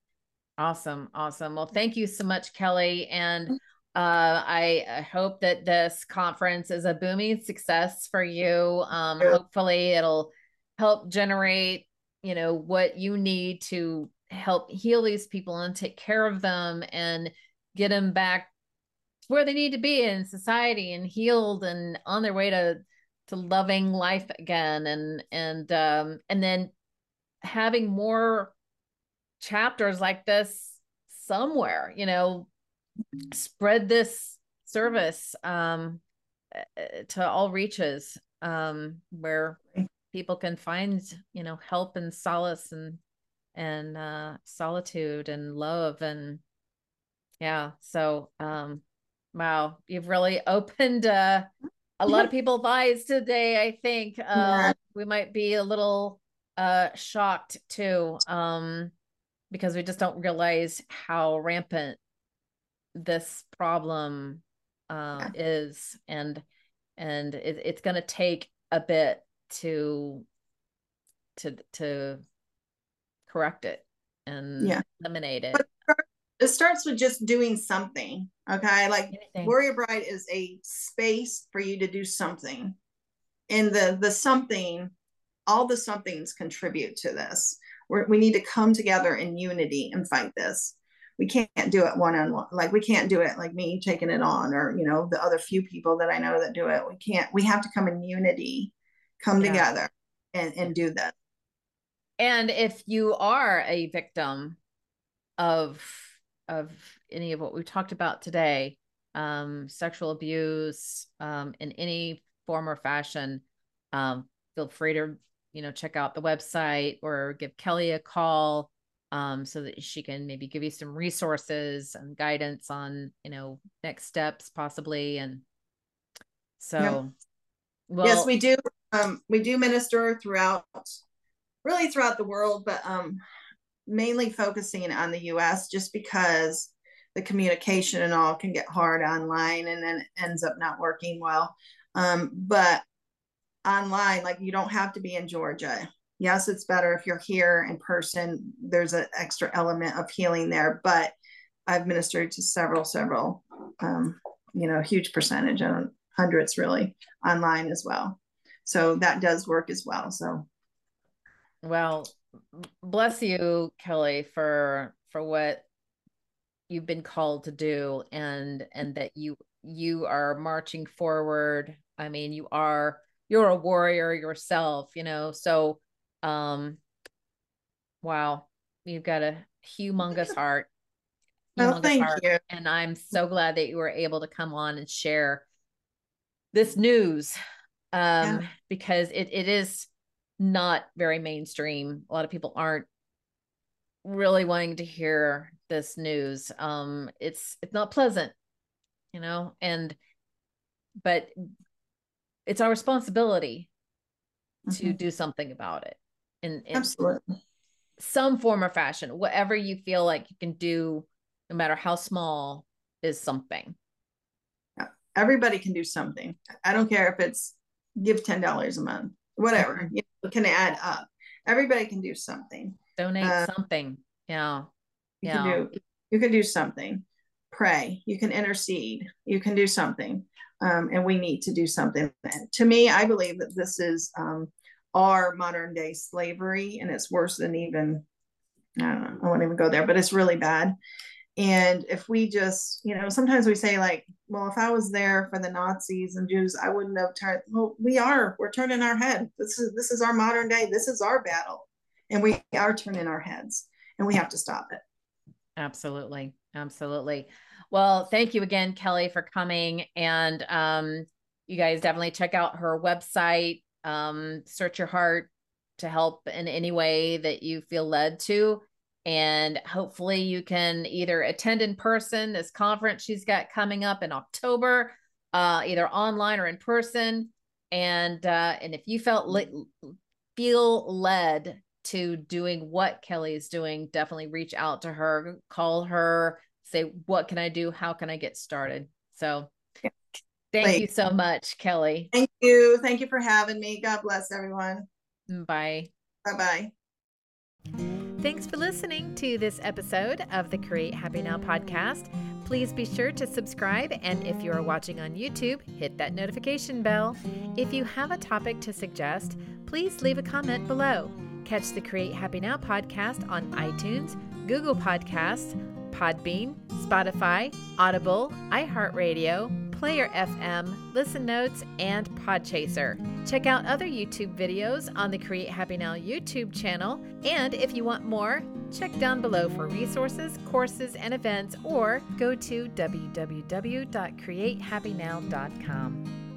Awesome awesome. Well thank you so much kelly and uh, I hope that this conference is a booming success for you. Um, hopefully, it'll help generate, you know, what you need to help heal these people and take care of them and get them back where they need to be in society and healed and on their way to to loving life again and and um and then having more chapters like this somewhere you know spread this service um, eh, to all reaches um, where people can find you know help and solace and and uh, solitude and love and yeah so um wow you've really <laughs> opened uh a lot of <laughs> people's eyes today. I think uh, yeah. we might be a little uh, shocked too, um, because we just don't realize how rampant this problem uh, yeah. is, and and it, it's going to take a bit to to to correct it and yeah. eliminate it. it starts with just doing something. Okay. Like Anything. Warrior Bride is a space for you to do something. And the the something, all the somethings contribute to this. We're, we need to come together in unity and fight this. We can't do it one on one. Like we can't do it like me taking it on, or you know the other few people that I know that do it. We can't. We have to come in unity, come yeah. together, and and do this. And if you are a victim of of any of what we've talked about today, um, sexual abuse um, in any form or fashion, um, feel free to you know check out the website or give Kelly a call um, so that she can maybe give you some resources and guidance on you know next steps possibly and so yeah. well yes we do um, we do minister throughout really throughout the world, but um, mainly focusing on the US just because the communication and all can get hard online and then it ends up not working well. Um, but online, like you don't have to be in Georgia. Yes, it's better if you're here in person. There's an extra element of healing there, but I've ministered to several, several, um, you know, huge percentage and hundreds really online as well. So that does work as well. So well, bless you, Kelly, for for what you've been called to do and and that you you are marching forward. I mean, you are you're a warrior yourself, you know. So um wow, you've got a humongous <laughs> heart. Humongous oh, thank heart. you. And I'm so glad that you were able to come on and share this news um yeah. because it it is not very mainstream. A lot of people aren't really wanting to hear this news. Um, it's it's not pleasant, you know, and but it's our responsibility mm-hmm. to do something about it. In, in absolutely some form or fashion, whatever you feel like you can do, no matter how small, is something. Everybody can do something. I don't care if it's give ten dollars a month, whatever. You can add up. Everybody can do something. Donate uh, something. Yeah. You yeah. can do you can do something. Pray. You can intercede. You can do something. Um, and we need to do something. And to me, I believe that this is um, our modern day slavery, and it's worse than even I don't know. I won't even go there, but it's really bad. And if we just, you know, sometimes we say, like, well, if I was there for the Nazis and Jews, I wouldn't have turned. Well, we are. We're turning our head. This is this is our modern day. This is our battle, and we are turning our heads, and we have to stop it. Absolutely, absolutely. Well, thank you again, Kelly, for coming. And um, you guys definitely check out her website. Um, search your heart to help in any way that you feel led to. And hopefully you can either attend in person this conference she's got coming up in october uh, either online or in person. And uh, and if you felt le- feel led to doing what kelly is doing definitely reach out to her call her say what can i do? How can i get started? So thank you so much kelly thank you thank you for having me god bless everyone bye bye bye Thanks for listening to this episode of the Create Happy Now podcast. Please be sure to subscribe, and if you are watching on YouTube, hit that notification bell. If you have a topic to suggest, please leave a comment below. Catch the Create Happy Now podcast on iTunes, Google Podcasts, Podbean, Spotify, Audible, iHeartRadio, Player FM, Listen Notes, and Podchaser. Check out other YouTube videos on the Create Happy Now YouTube channel. And if you want more, check down below for resources, courses, and events, or go to www.createhappynow.com.